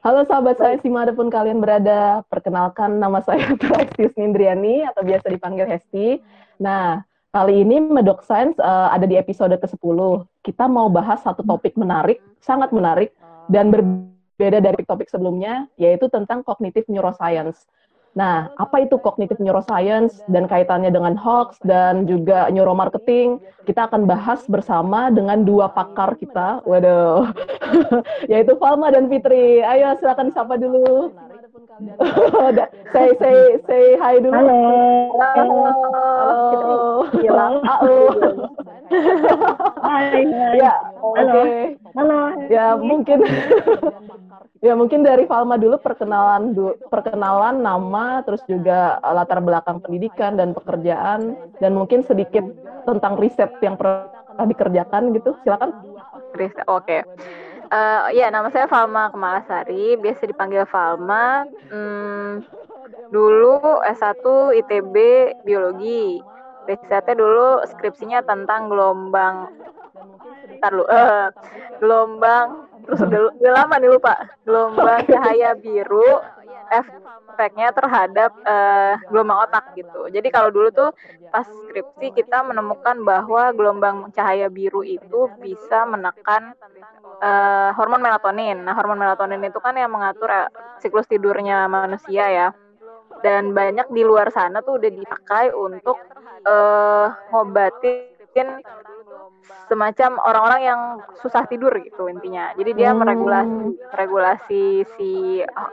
Halo sahabat saya di mana pun kalian berada, perkenalkan nama saya Traxius Nindriani atau biasa dipanggil Hesti. Nah, kali ini Medok Science uh, ada di episode ke-10. Kita mau bahas satu topik menarik, sangat menarik, dan berbeda dari topik sebelumnya, yaitu tentang cognitive neuroscience. Nah, apa itu cognitive neuroscience dan kaitannya dengan hoax dan juga neuromarketing? Kita akan bahas bersama dengan dua pakar kita, waduh, yaitu Falma dan Fitri. Ayo, silakan disapa dulu. say say say hi dulu. Halo. Halo. Halo. Halo. Hai. Ya, Halo. oke. Halo. Ya, mungkin ya mungkin dari Falma dulu perkenalan du, perkenalan nama terus juga uh, latar belakang pendidikan dan pekerjaan dan mungkin sedikit tentang riset yang pernah dikerjakan gitu. Silakan. Riset. Oke. Eh, ya, nama saya Falma Kemalasari, biasa dipanggil Falma. Hmm, dulu S1 ITB Biologi. Risetnya dulu skripsinya tentang gelombang lu, eh, gelombang terus udah, udah lama nih lupa gelombang cahaya biru efeknya terhadap eh, gelombang otak gitu. Jadi kalau dulu tuh pas skripsi kita menemukan bahwa gelombang cahaya biru itu bisa menekan eh, hormon melatonin. Nah, hormon melatonin itu kan yang mengatur eh, siklus tidurnya manusia ya. Dan banyak di luar sana tuh udah dipakai untuk eh, ngobatin semacam orang-orang yang susah tidur gitu intinya. Jadi dia Hmm. meregulasi regulasi si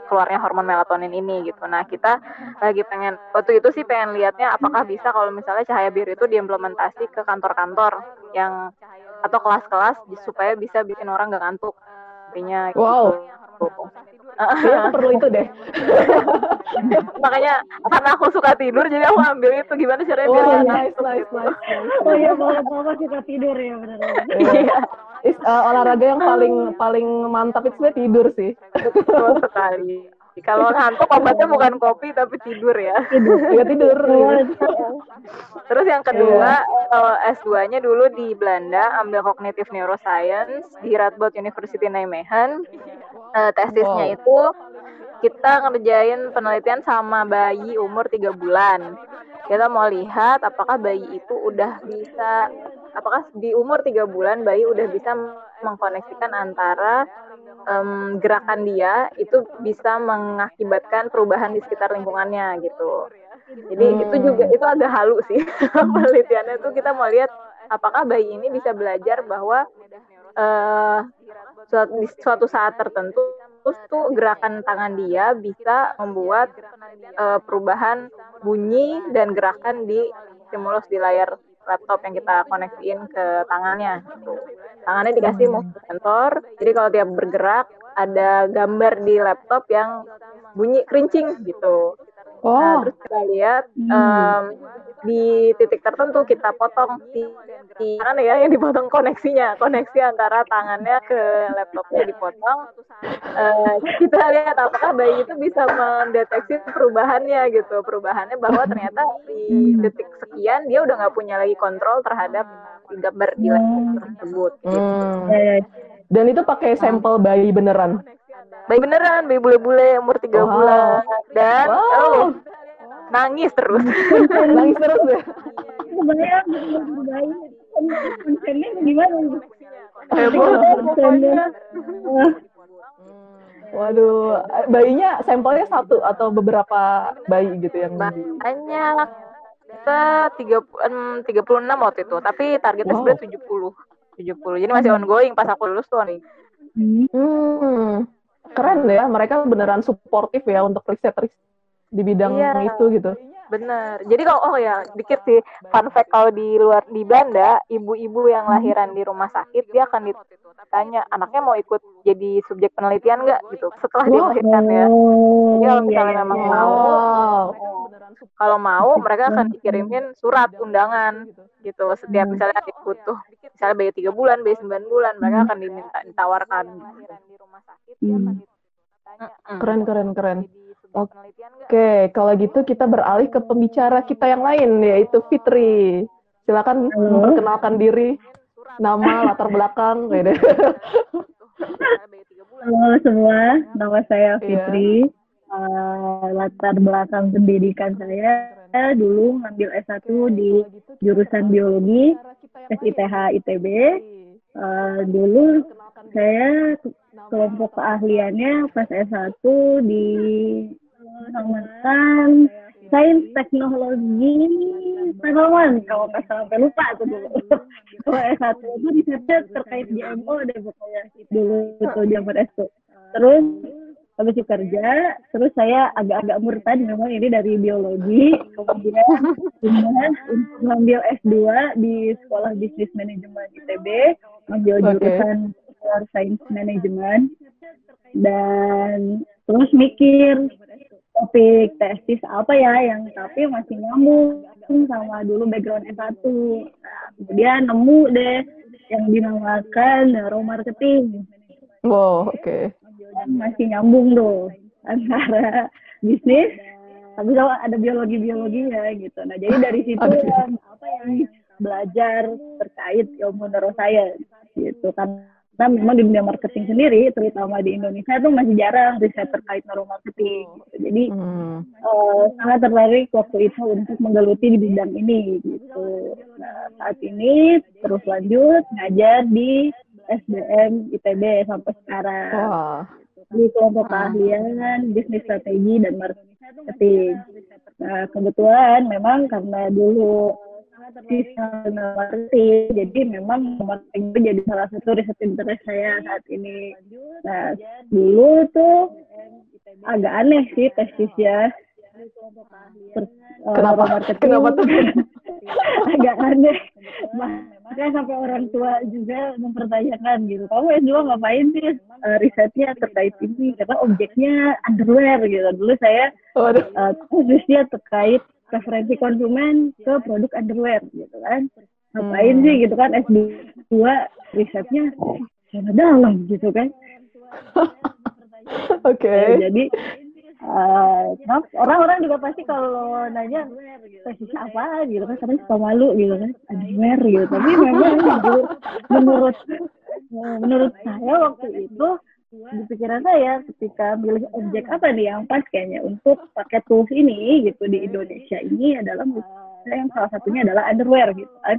keluarnya hormon melatonin ini gitu. Nah, kita lagi pengen waktu itu sih pengen lihatnya apakah bisa kalau misalnya cahaya biru itu diimplementasi ke kantor-kantor yang atau kelas-kelas supaya bisa bikin orang gak ngantuk. Intinya Wow. Gitu. Kayaknya aku perlu itu deh. Makanya karena aku suka tidur jadi aku ambil itu gimana caranya biar Wah, nggak nice, nice, nice, nice. Oh iya, boleh bapak suka tidur ya benar. Iya, Is, uh, olahraga yang paling paling mantap itu sebenarnya tidur sih. betul sekali. Kalau ngantuk obatnya bukan kopi tapi tidur ya. Ya tidur. Terus yang kedua eh, S2-nya dulu di Belanda ambil Cognitive Neuroscience di Radboud University Nijmegen. Eh, tesisnya Wow. itu kita ngerjain penelitian sama bayi umur tiga bulan. Kita mau lihat apakah bayi itu udah bisa, apakah di umur tiga bulan bayi udah bisa mengkoneksikan antara em, gerakan dia itu bisa mengakibatkan perubahan di sekitar lingkungannya gitu. Jadi Hmm. itu juga itu agak halu sih penelitiannya tuh kita mau lihat apakah bayi ini bisa belajar bahwa eh suatu, di suatu saat tertentu terus tuh gerakan tangan dia bisa membuat eh, perubahan bunyi dan gerakan di stimulus di layar laptop yang kita koneksiin ke tangannya. gitu. Tangannya dikasih motion sensor, jadi kalau dia bergerak ada gambar di laptop yang bunyi kerincing gitu. Nah, Oh, terus kita lihat Hmm. em, di titik tertentu kita potong si, si tangan ya yang dipotong koneksinya, koneksi antara tangannya ke laptopnya dipotong. Eh, kita lihat apakah bayi itu bisa mendeteksi perubahannya gitu, perubahannya bahwa ternyata di detik sekian dia udah nggak punya lagi kontrol terhadap gambar di laptop tersebut. Gitu. hmm. Ya, ya. Dan itu pakai sampel bayi beneran. Bayi beneran, bayi bule-bule umur tiga Wow. bulan dan Wow. oh, nangis terus. Nangis terus ya. Kebayang, kebayang. Konsennya gimana? Heboh. Wah, Waduh, bayinya sampelnya satu atau beberapa bayi gitu yang banyak kita tiga tiga puluh enam waktu itu tapi targetnya Wow. sebenarnya tujuh puluh tujuh puluh jadi masih ongoing pas aku lulus tuh nih hmm. Keren ya, mereka beneran suportif ya untuk riset-riset di bidang Iya. itu gitu. Bener jadi kalau oh ya dikit sih fun fact kalau di luar di Belanda ibu-ibu yang lahiran di rumah sakit dia akan ditanya anaknya mau ikut jadi subjek penelitian nggak gitu setelah melahirkan ya Oh, Jadi kalau iya, misalnya iya, memang iya. mau Wow. kalau mau mereka akan dikirimin surat undangan gitu setiap Hmm. misalnya butuh misalnya bayi tiga bulan bayi sembilan bulan mereka akan diminta ditawarkan Hmm. Mm-mm. Keren, keren, keren. Oke, kalau gitu kita beralih ke pembicara kita yang lain, yaitu Fitri. Silakan Halo. memperkenalkan diri, nama, latar belakang. gitu. Halo semua, nama saya Iya. Fitri. Eh, latar belakang pendidikan saya dulu ngambil S1 di jurusan biologi SITH ITB. Eh, dulu saya kelompok keahliannya pas S1 di namakan sains teknologi tanaman kalau nggak sampai lupa tuh dulu. Kalau S1 itu risetnya terkait GMO deh pokoknya dulu itu zaman S1. Terus habis itu kerja, terus saya agak-agak murtad memang ini dari biologi, kemudian mengambil S2 di Sekolah Bisnis Manajemen ITB, mengambil jurusan Bachelor Science Management, dan terus mikir topik tesis apa ya yang tapi masih nyambung sama dulu background S1. Nah, kemudian nemu deh yang dinamakan neuromarketing Wow, oke. Masih nyambung tuh antara bisnis tapi kalau ada biologi biologinya gitu nah jadi dari situ apa yang belajar terkait ilmu neuroscience gitu kan karena memang di dunia marketing sendiri terutama di Indonesia tuh masih jarang riset terkait neuromarketing gitu. jadi Hmm. eh, sangat tertarik waktu itu untuk menggeluti di bidang ini gitu. Nah, saat ini terus lanjut ngajar di SDM ITB sampai sekarang di kelompok keahlian bisnis strategi dan marketing. Nah, kebetulan memang karena dulu sistem marketing, jadi memang marketing itu jadi salah satu riset interest saya saat ini. Nah, dulu tuh agak aneh sih tesisnya. Eh, Kenapa? marketing. Kenapa tuh? agak aneh. Makanya sampai orang tua juga mempertanyakan gitu. Kamu S2 ngapain sih eh, risetnya terkait ini? Karena objeknya underwear gitu. Dulu saya eh, khususnya terkait preferensi konsumen ke produk underwear gitu kan. Ngapain Hmm. sih gitu kan S2 risetnya sangat dalam gitu kan. Oke. Ya, jadi eh, kenapa orang-orang juga pasti kalau nanya tesisnya apa gitu kan karena suka malu gitu kan. Underwear gitu. Tapi memang menurut eh, menurut saya waktu itu di pikiran saya ketika milih objek apa nih yang pas kayaknya untuk pakai tools ini gitu di Indonesia ini adalah yang salah satunya adalah underwear gitu kan.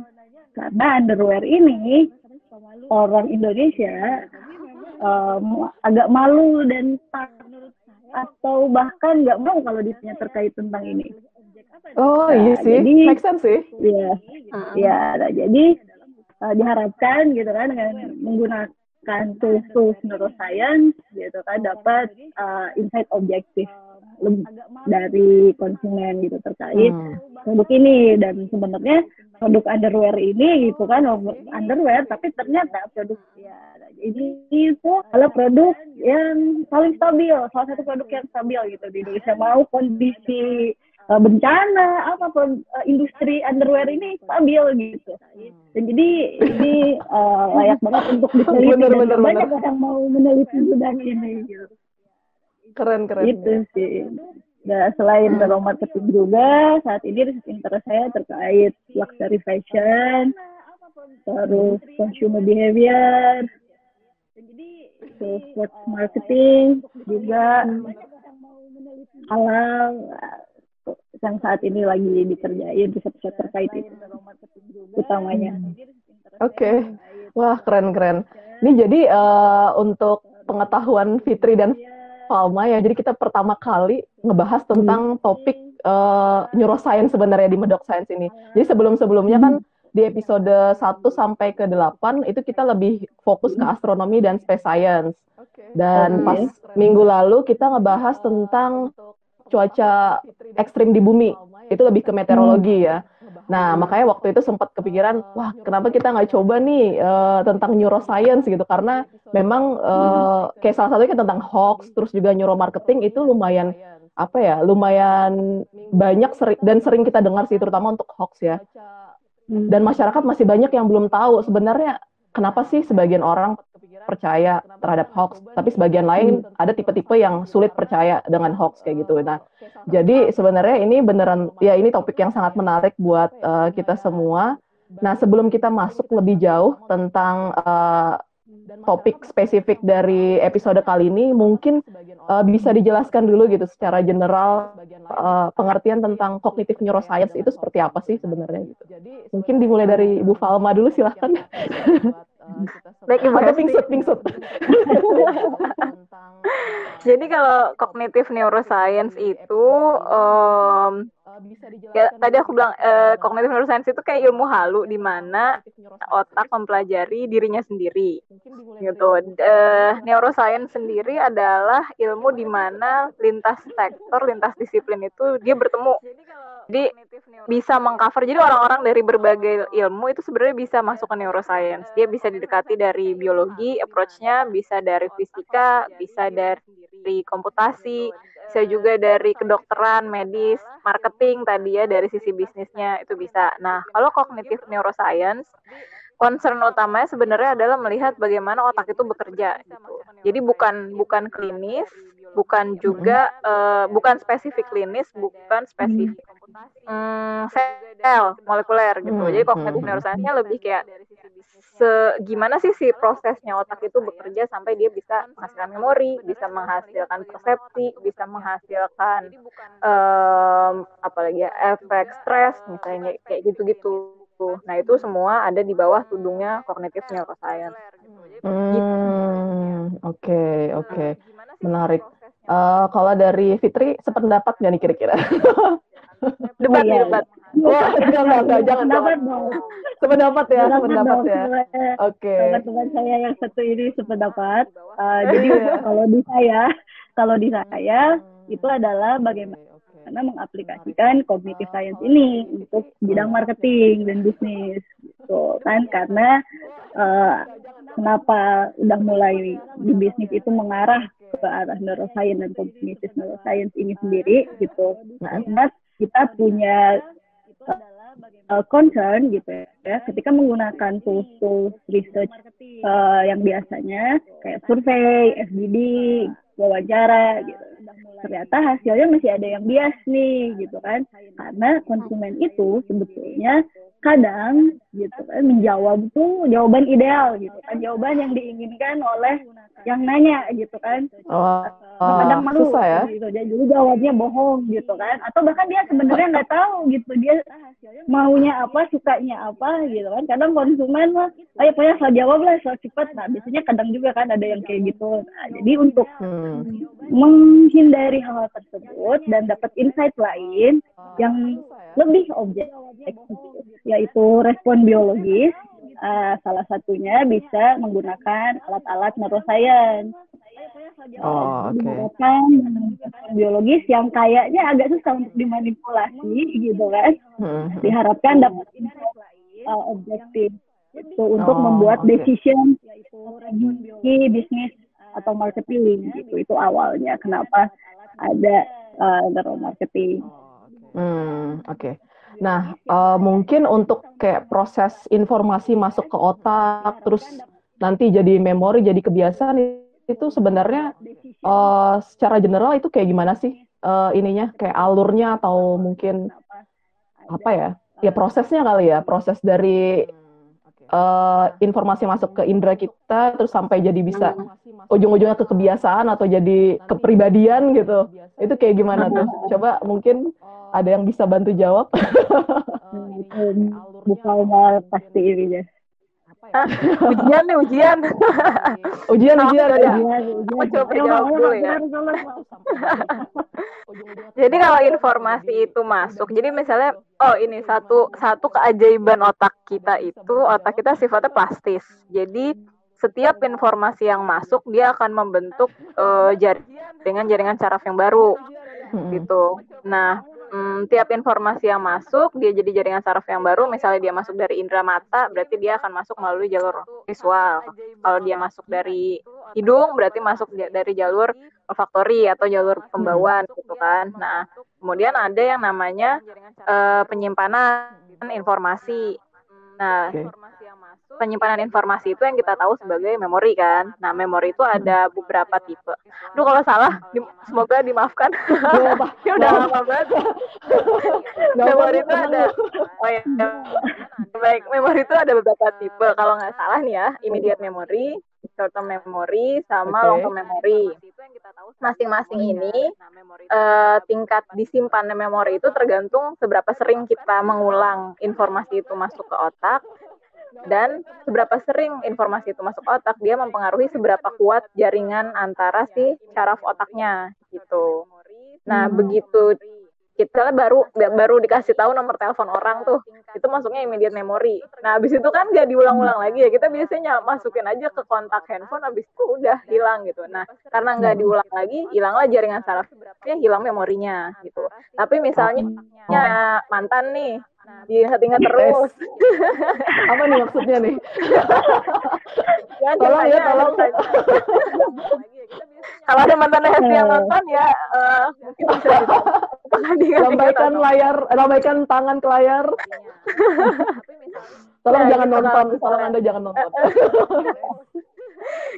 Karena underwear ini orang Indonesia em, agak malu dan takut atau bahkan nggak mau kalau ditanya terkait tentang ini. Oh Nah, iya sih, jadi- make sense sih. Ya, ya. Nah, jadi eh, diharapkan gitu kan dengan menggunakan tools-tools neuroscience gitu kan dapat eh, insight objektif dari konsumen gitu terkait Hmm. produk ini dan sebenarnya produk underwear ini gitu kan underwear tapi ternyata produk ya ini itu adalah produk yang paling stabil salah satu produk yang stabil gitu di Indonesia mau kondisi uh, bencana apa uh, industri underwear ini stabil gitu dan jadi ini uh, layak banget untuk diteliti Bener, dan bener, banyak bener. orang mau meneliti bidang ini gitu Keren keren. itu sih. Nah, selain neuromarketing juga, saat ini riset interest saya terkait luxury fashion, terus consumer behavior, terus sports marketing juga. halal yang saat ini lagi dikerjain riset-riset terkait itu. utamanya. Oke. Wah, keren-keren. Ini jadi eh, untuk pengetahuan Fitri dan Falma ya, jadi kita pertama kali ngebahas tentang topik eh, neuroscience sebenarnya di Medok Science ini. Jadi sebelum-sebelumnya kan di episode 1 sampai ke 8 itu kita lebih fokus ke astronomi dan space science. Dan pas minggu lalu kita ngebahas tentang cuaca ekstrim di bumi. Itu lebih ke meteorologi ya. Nah, makanya waktu itu sempat kepikiran, wah, kenapa kita nggak coba nih eh, tentang neuroscience? Gitu? Karena memang eh, kayak salah satunya kan tentang hoax, terus juga neuromarketing itu lumayan apa ya, lumayan banyak seri- dan sering kita dengar sih, terutama untuk hoax ya. Dan masyarakat masih banyak yang belum tahu sebenarnya kenapa sih sebagian orang percaya terhadap hoax, tapi sebagian lain ada tipe-tipe yang sulit percaya dengan hoax kayak gitu. Nah, jadi sebenarnya ini beneran ya ini topik yang sangat menarik buat eh, kita semua. Nah, sebelum kita masuk lebih jauh tentang eh, topik spesifik dari episode kali ini mungkin uh, bisa dijelaskan dulu gitu secara general uh, pengertian tentang kognitif neuroscience itu seperti apa sih sebenarnya gitu. Mungkin dimulai dari Ibu Falma dulu silahkan. Baik Ibu Atau pingsut, pingsut. Jadi kalau kognitif neuroscience itu um, ya, tadi aku bilang uh, kognitif neuroscience itu kayak ilmu halu di mana otak mempelajari dirinya sendiri. Gitu. Uh, neuroscience sendiri adalah ilmu di mana lintas sektor, lintas disiplin itu dia bertemu. Jadi bisa mengcover. Jadi orang-orang dari berbagai ilmu itu sebenarnya bisa masuk ke neuroscience. Dia bisa didekati dari biologi, approach-nya bisa dari fisika, bisa dari komputasi, bisa juga dari kedokteran, medis, marketing tadi ya dari sisi bisnisnya itu bisa. Nah, kalau kognitif neuroscience concern utamanya sebenarnya adalah melihat bagaimana otak itu bekerja gitu. Jadi bukan bukan klinis, bukan juga uh, bukan spesifik klinis, bukan spesifik hmm, sel molekuler gitu. Hmm, Jadi kognitif hmm. neuroscience-nya lebih kayak se gimana sih si prosesnya otak itu bekerja sampai dia bisa menghasilkan memori, bisa menghasilkan persepsi, bisa menghasilkan um, apalagi ya efek stres misalnya kayak gitu-gitu. Nah itu semua ada di bawah tudungnya kognitif neuroscience. Hmm, oke okay, oke, okay. menarik. Uh, kalau dari Fitri sependapat nggak nih kira-kira? debat ya, debat. Wah, enggak, enggak, enggak, jangan dapat dong. Sependapat ya, sependapat ya. Oke. Teman-teman saya yang satu ini sependapat. Uh, jadi kalau di saya, kalau di saya itu adalah bagaimana karena mengaplikasikan cognitive science ini untuk bidang marketing dan bisnis gitu kan. Karena uh, kenapa udah mulai di bisnis itu mengarah ke arah neuroscience dan cognitive neuroscience ini sendiri gitu. Karena kita punya uh, concern gitu ya ketika menggunakan tools-tools research uh, yang biasanya kayak survei, FGD, wawancara gitu. Ternyata hasilnya masih ada yang bias nih gitu kan. Karena konsumen itu sebetulnya kadang gitu kan menjawab tuh jawaban ideal gitu kan jawaban yang diinginkan oleh yang nanya gitu kan. Oh, kadang malu susah ya? gitu. Jadi jawabnya bohong gitu kan. Atau bahkan dia sebenarnya nggak tahu gitu. Dia maunya apa sukanya apa gitu kan. Kadang konsumen mah ayo punya asal jawab lah asal cepat. Nah biasanya kadang juga kan ada yang kayak gitu. Nah jadi untuk hmm. menghindari hal, hal tersebut dan dapat insight lain yang lebih objektif yaitu respon biologis uh, salah satunya bisa menggunakan alat-alat neuroscience. Oh, okay. Menggunakan biologis yang kayaknya agak susah untuk dimanipulasi gitu kan. Hmm. Diharapkan dapat uh, objektif itu untuk oh, membuat okay. decision di bisnis atau marketing gitu. Itu awalnya kenapa ada uh, neuromarketing. Hmm, oke. Okay. Nah, uh, mungkin untuk kayak proses informasi masuk ke otak, terus nanti jadi memori, jadi kebiasaan itu sebenarnya uh, secara general itu kayak gimana sih uh, ininya, kayak alurnya atau mungkin apa ya? Ya prosesnya kali ya, proses dari uh, informasi masuk ke indera kita, terus sampai jadi bisa ujung-ujungnya ke kebiasaan atau jadi kepribadian gitu. Itu kayak gimana tuh? Coba mungkin ada yang bisa bantu jawab? Bukan pasti ini ya. ujian nih ujian. ujian ujian ya. Aku coba jawab dulu ya. jadi kalau informasi itu masuk, jadi misalnya, oh ini satu satu keajaiban otak kita itu, otak kita sifatnya plastis. Jadi setiap informasi yang masuk dia akan membentuk uh, jaringan jaringan saraf yang baru gitu. Nah, hmm, tiap informasi yang masuk dia jadi jaringan saraf yang baru. Misalnya dia masuk dari indera mata berarti dia akan masuk melalui jalur visual. Kalau dia masuk dari hidung berarti masuk dari jalur olfaktori atau jalur pembawaan gitu kan. Nah kemudian ada yang namanya uh, penyimpanan informasi. Nah penyimpanan informasi itu yang kita tahu sebagai memori kan. Nah, memori itu ada beberapa tipe. Aduh, kalau salah, di, semoga dimaafkan. ya udah lama banget. memori itu ada, oh ya, baik, memori itu ada beberapa tipe. Kalau nggak salah nih ya, immediate memory, short term memory sama Oke. long term memory. Masing-masing ini eh, tingkat disimpannya memori itu tergantung seberapa sering kita mengulang informasi itu masuk ke otak dan seberapa sering informasi itu masuk otak dia mempengaruhi seberapa kuat jaringan antara si syaraf otaknya gitu. Nah, Hmm. begitu kita baru baru dikasih tahu nomor telepon orang tuh itu masuknya immediate memory. Nah, habis itu kan nggak diulang-ulang lagi ya. Kita biasanya masukin aja ke kontak handphone, habis itu udah hilang gitu. Nah, karena nggak diulang lagi, hilanglah jaringan sarafnya, hilang memorinya gitu. Tapi misalnya ya, mantan nih, diingat-ingat terus. Apa nih maksudnya nih? Ya, Tolong ya, tolong. ada- Kalau ada mantan Hesti yang nonton ya, eh, mungkin bisa diingat-ingat lambaikan layar, lambaikan tangan ke layar. Tolong Nah, jangan gitu, nonton, kalau tolong Anda jangan nonton.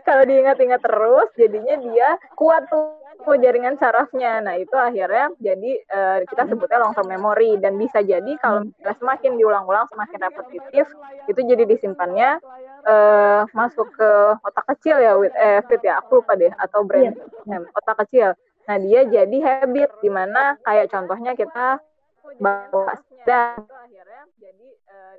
kalau diingat-ingat terus jadinya dia kuat tuh tuh jaringan sarafnya. Nah itu akhirnya jadi eh, kita sebutnya long term memory. Dan bisa jadi kalau misalnya semakin diulang-ulang semakin repetitif itu jadi disimpannya eh, masuk ke otak kecil ya with eh fit ya aku lupa deh. Atau brain stem, otak kecil. Nah dia jadi habit di mana kayak contohnya kita bawa dan akhirnya jadi eh,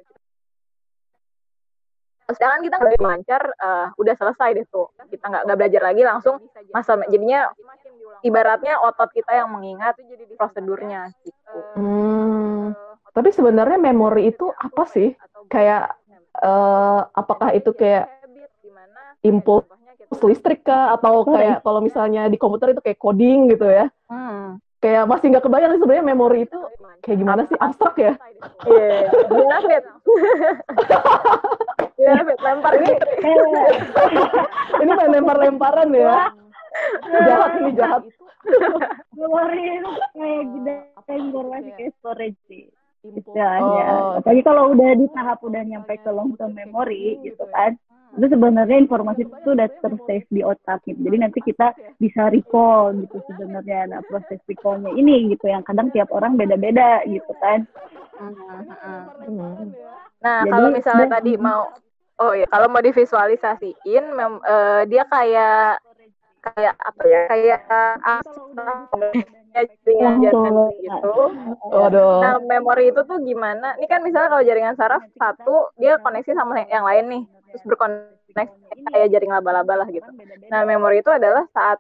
sedangkan kita nggak lancar eh, udah selesai deh tuh. Kita nggak nggak belajar lagi langsung masa jadinya ibaratnya otot kita yang mengingat prosedurnya gitu Hmm, tapi sebenarnya memori itu apa sih? Kayak eh, apakah itu kayak impuls listrik kah atau kayak kalau misalnya di komputer itu kayak coding gitu ya? hmm. Kayak masih nggak kebayang sih sebenarnya memori itu kayak gimana sih abstrak ya? Iya, gimana Fit? Gimana Fit? Lempar ini Ini main lempar-lemparan ya? Jahat ini jahat. memori itu kayak gede informasi kayak storage sih istilahnya. Oh. Apalagi kalau udah di tahap udah nyampe ke long term memory gitu kan. Itu sebenarnya informasi itu udah tersave di otak gitu. Jadi nanti kita bisa recall gitu sebenarnya. Nah proses recallnya ini gitu yang kadang tiap orang beda-beda gitu kan. Nah, Jadi, kalau misalnya dan- tadi mau Oh ya, kalau mau divisualisasiin mem- eh, dia kayak kayak apa ya? Kayak jaringan jaringan gitu. Waduh. Nah, memori itu tuh gimana? Ini kan misalnya kalau jaringan saraf satu dia koneksi sama yang lain nih, terus berkoneksi kayak jaring laba-laba lah gitu. Nah, memori itu adalah saat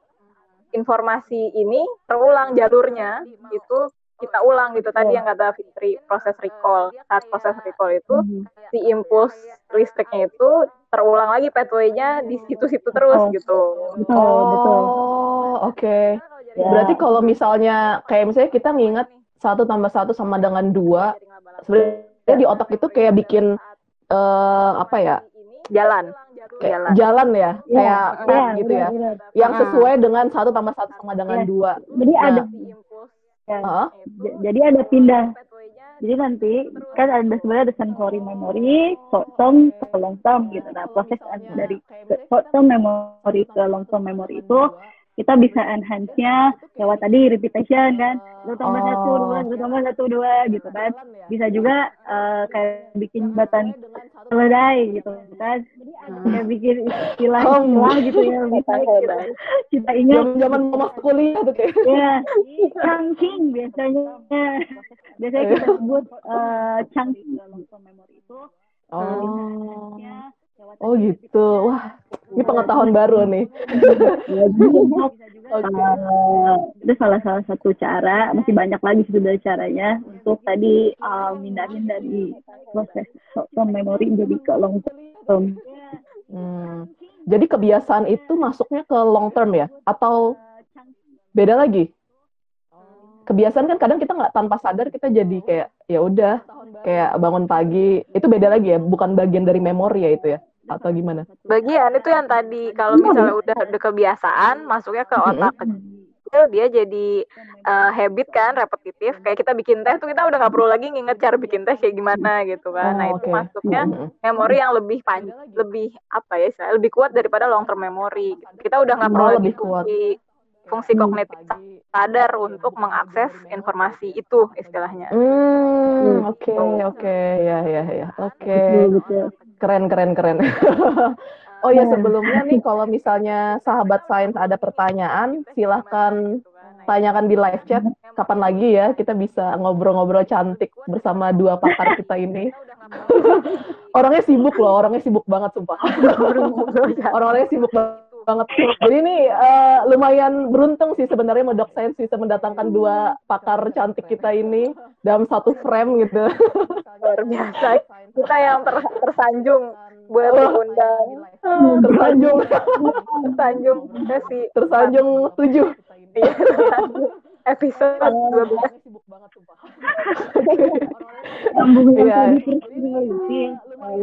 informasi ini terulang jalurnya itu kita ulang gitu tadi yang kata Fitri proses recall saat proses recall itu si impuls listriknya itu terulang lagi pathway-nya di situ-situ terus Oh. gitu. Betul, betul. Oh, oke. Ya. Berarti kalau misalnya kayak misalnya kita nginget satu tambah satu sama dengan dua, sebenarnya di otak itu kayak bikin eh, apa ya? Jalan. Kayak Jalan. jalan ya, Iya, kayak iya, map gitu ya, benar, benar. yang Hmm. sesuai dengan satu tambah satu sama dengan Iya. dua. Jadi Nah. ada ya, Hah? j- jadi ada pindah. Jadi nanti kan ada sebenarnya ada sensory memory, short term, ke long term gitu. Nah proses dari ke- short term memory ke long term memory itu kita bisa enhance-nya lewat tadi repetition kan, lu tambah Oh. satu dua, lu tambah satu dua gitu kan. Bisa juga eh, kayak bikin jembatan keledai gitu kan, kayak bikin istilah-istilah gitu ya bisa kita, kita ingat Zaman-zaman mau masuk kuliah tuh kayak. Ya, chunking biasanya. Biasanya kita sebut eh, chunking memori itu. Oh. Oh gitu. Wah, ini pengetahuan baru nih. Ya, Oke. eh, itu salah salah satu cara. Masih banyak lagi sebenarnya caranya untuk tadi eh, mindahin dari proses short term memory jadi ke long term. Hmm. Jadi kebiasaan itu masuknya ke long term ya? Atau beda lagi? Kebiasaan kan kadang kita nggak tanpa sadar kita jadi kayak ya udah kayak bangun pagi itu beda lagi ya, bukan bagian dari memori ya itu ya? Atau gimana? Bagian itu yang tadi kalau misalnya udah udah kebiasaan masuknya ke otak kecil dia jadi eh, habit kan repetitif kayak kita bikin teh tuh kita udah nggak perlu lagi nginget cara bikin teh kayak gimana gitu kan. nah Oh, itu oke. masuknya Mm-mm. memori yang lebih panjang lebih apa ya lebih kuat daripada long term memory kita udah nggak perlu Oh, lagi lebih kuat. Fungsi kognitif sadar untuk mengakses informasi itu istilahnya. Hmm, oke, oke, ya, ya, ya, oke, keren, keren, keren. Oh ya sebelumnya nih kalau misalnya sahabat sains ada pertanyaan silahkan tanyakan di live chat. kapan lagi ya kita bisa ngobrol-ngobrol cantik bersama dua pakar kita ini. orangnya sibuk loh, orangnya sibuk banget sumpah. Orang-orangnya sibuk banget. Jadi ini uh, lumayan beruntung sih sebenarnya Modok Science bisa mendatangkan dua pakar cantik kita ini dalam satu frame gitu. Luar biasa. Kita yang ter tersanjung buat diundang. Tersanjung. tersanjung. Si tersanjung tujuh. Iya, episode dua belas sibuk banget sumpah. Sambungin Iya.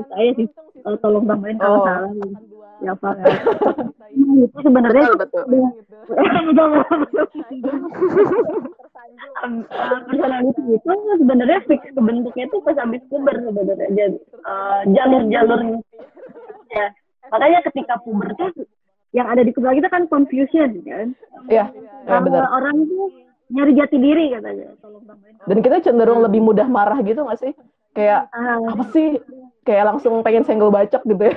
saya sih eh, tolong tambahin kalau Oh. salah. Ya Pak. Itu sebenarnya Betul betul. Betul, betul. Personality itu sebenarnya fix kebentuknya itu pas habis puber sebenarnya jadi uh, jalur-jalur ya makanya ketika puber tuh yang ada di kepala kita kan confusion kan Iya, ya, benar. orang tuh nyari jati diri katanya Dan kita cenderung lebih mudah marah gitu nggak sih? Kayak Ah, apa sih? Kayak langsung pengen senggol bacok gitu ya.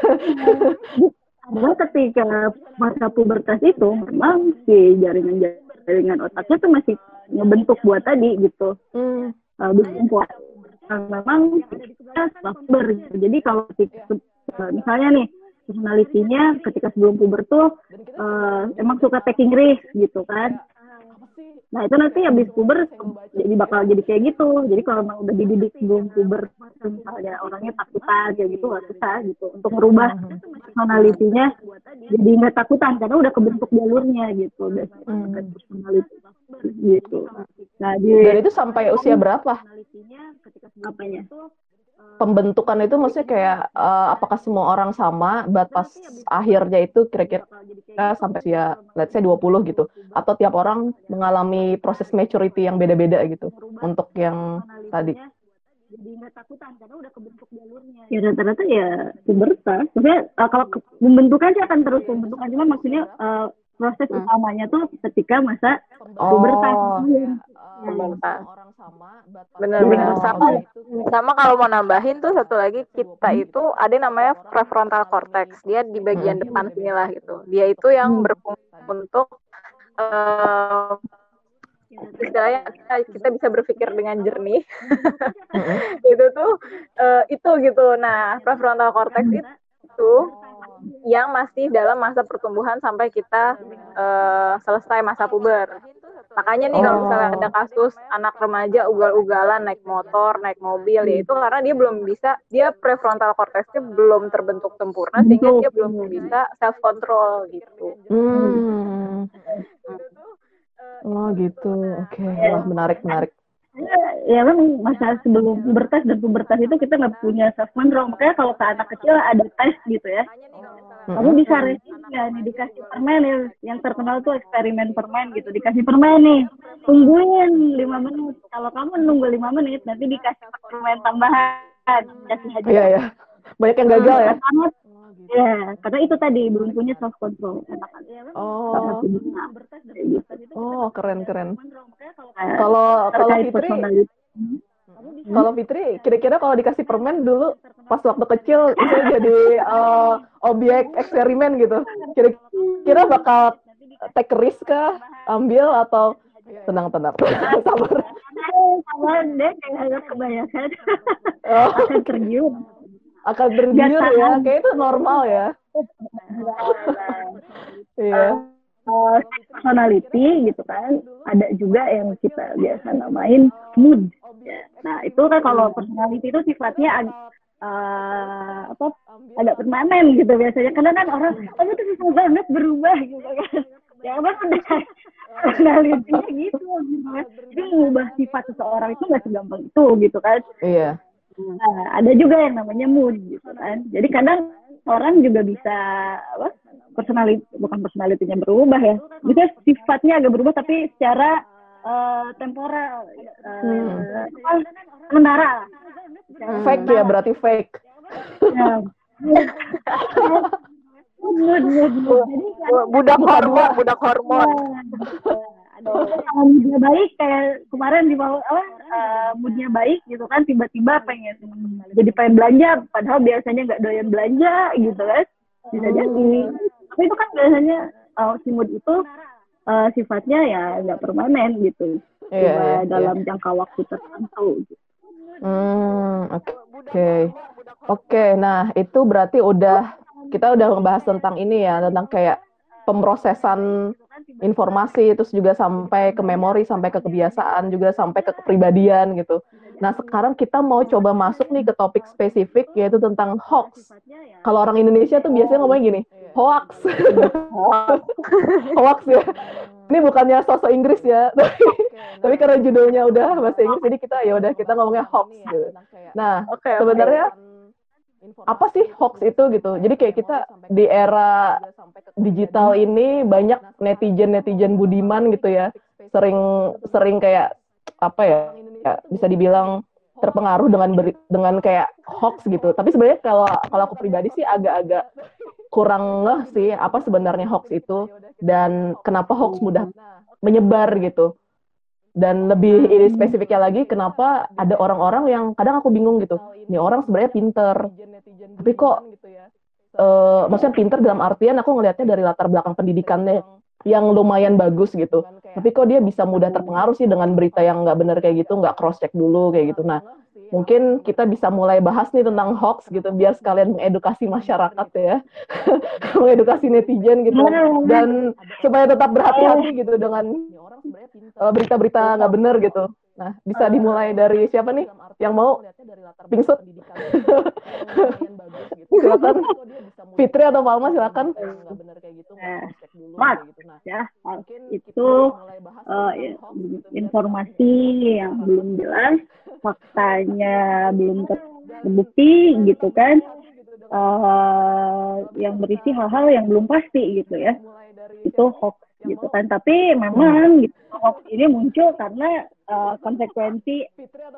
Karena ketika masa pubertas itu memang si jaringan jaringan otaknya tuh masih ngebentuk buat tadi gitu. Hmm. Uh, kuat. Memang kita setelah puber. gitu. Jadi kalau uh, misalnya nih personalitinya ketika sebelum puber tuh uh, emang suka taking risk gitu kan. Nah itu nanti habis puber jadi bakal jadi kayak gitu. Jadi kalau emang udah dididik sebelum puber, misalnya orangnya takutan kayak gitu nggak susah gitu untuk merubah personalitinya jadi nggak takutan karena udah kebentuk jalurnya gitu biasanya Hmm. personality gitu. Nah di Dan itu sampai usia berapa? apanya? Pembentukan itu maksudnya kayak eh, apakah semua orang sama batas akhirnya itu kira-kira sampai usia let's say 20 gitu atau tiap orang mengalami proses maturity yang beda-beda gitu untuk yang tadi. jadi nggak takutan karena udah kebentuk jalurnya. Ya rata-rata ya pubertas. Maksudnya uh, kalau ke- pembentukan sih akan terus pembentukan cuma maksudnya uh, proses Hmm. utamanya tuh ketika masa pubertas. Oh. Iya. Pubertas. Sama batas Bener-bener akhirnya sama. itu Sama kalau mau nambahin tuh satu lagi kita itu ada yang namanya prefrontal cortex. Dia di bagian Hmm. depan sini lah gitu. Dia itu yang berfungsi untuk eh, istilahnya kita, kita bisa berpikir dengan jernih. Mm-mm. itu tuh eh, itu gitu. Nah, prefrontal cortex itu yang masih dalam masa pertumbuhan sampai kita eh, selesai masa puber. Makanya nih kalau misalnya Oh. ada kasus anak remaja ugal-ugalan naik motor, naik mobil, ya itu karena dia belum bisa, dia prefrontal cortexnya belum terbentuk sempurna sehingga dia belum bisa self control gitu. Hmm. Oh gitu, oke, wah menarik menarik. Ya kan masa sebelum pubertas dan pubertas itu kita nggak punya self control. Makanya kalau ke anak kecil ada tes gitu ya. Kamu bisa resist nggak nih dikasih permen ya, yang terkenal tuh eksperimen permen gitu. Dikasih permen nih, tungguin lima menit. Kalau kamu nunggu lima menit, nanti dikasih permen tambahan. Kasih aja. Iya ya, banyak yang gagal ya. Banget. Ya, karena itu tadi belum punya self control anak-anak. Oh, Kayak gitu. oh keren keren. Nah, Kalau kalau Fitri, kalau Fitri, kira-kira kalau dikasih permen dulu pas waktu kecil itu jadi eh, objek eksperimen gitu. Kira-kira bakal take risk kah, ambil atau tenang tenang, sabar. sama deh kayak kebanyakan Oh, akan tergiur. akan tergiur ya, kayak itu normal ya. Iya. Eh, personality gitu kan ada juga yang kita biasa namain mood ya. nah itu kan kalau personality itu sifatnya ag- eh, apa agak permanen gitu biasanya karena kan orang kamu tuh susah banget berubah gitu kan ya apa udah personality-nya gitu gitu kan jadi mengubah sifat seseorang itu nggak segampang itu gitu kan Iya. Nah, ada juga yang namanya mood gitu kan. Jadi kadang orang juga bisa apa? Personality bukan personalitinya berubah ya. Bisa sifatnya agak berubah tapi secara eh, temporal eh, Hmm. sementara Fake ya berarti fake. Ya. mood, mood, mood, Budak hormon, budak hormon. Ada yang moodnya baik kayak kemarin di bawah apa eh, moodnya baik gitu kan tiba-tiba pengen jadi pengen belanja padahal biasanya nggak doyan belanja gitu kan bisa jadi tapi itu kan biasanya uh, si mood itu uh, sifatnya ya nggak permanen gitu Iya, cuma iya, iya. dalam jangka waktu tertentu gitu. Hmm, oke. Oke. Oke, nah itu berarti udah kita udah ngebahas tentang ini ya, tentang kayak pemrosesan informasi terus juga sampai ke memori, sampai ke kebiasaan, juga sampai ke kepribadian gitu. Nah, sekarang kita mau coba masuk nih ke topik spesifik yaitu tentang hoax. Kalau orang Indonesia tuh biasanya ngomongnya gini, hoax. hoax ya. Ini bukannya sosok Inggris ya, tapi, tapi karena judulnya udah bahasa Inggris jadi kita ya udah kita ngomongnya hoax gitu. Nah, sebenarnya apa sih hoax itu gitu? Jadi kayak kita di era digital ini banyak netizen netizen budiman gitu ya, sering sering kayak apa ya, ya bisa dibilang terpengaruh dengan beri- dengan kayak hoax gitu. Tapi sebenarnya kalau kalau aku pribadi sih agak-agak kurang ngeh sih apa sebenarnya hoax itu dan kenapa hoax mudah menyebar gitu. Dan lebih ini spesifiknya lagi, kenapa ada orang-orang yang kadang aku bingung gitu. Ini orang sebenarnya pinter, tapi kok, eh maksudnya pinter dalam artian aku ngelihatnya dari latar belakang pendidikannya yang lumayan bagus gitu. Tapi kok dia bisa mudah terpengaruh sih dengan berita yang nggak bener kayak gitu, nggak cross check dulu kayak gitu. Nah, mungkin kita bisa mulai bahas nih tentang hoax gitu, biar sekalian mengedukasi masyarakat ya, mengedukasi netizen gitu, dan supaya tetap berhati-hati gitu dengan eh, berita-berita nggak bener gitu. Nah, bisa dimulai dari siapa nih yang mau? Pingsut? silakan. Fitri atau Palma silakan. Nah, Mat, ya itu uh, ya, informasi yang belum jelas, faktanya belum ter- terbukti gitu kan, uh, yang berisi hal-hal yang belum pasti gitu ya, itu hoax gitu kan. Tapi memang gitu, hoax ini muncul karena uh, konsekuensi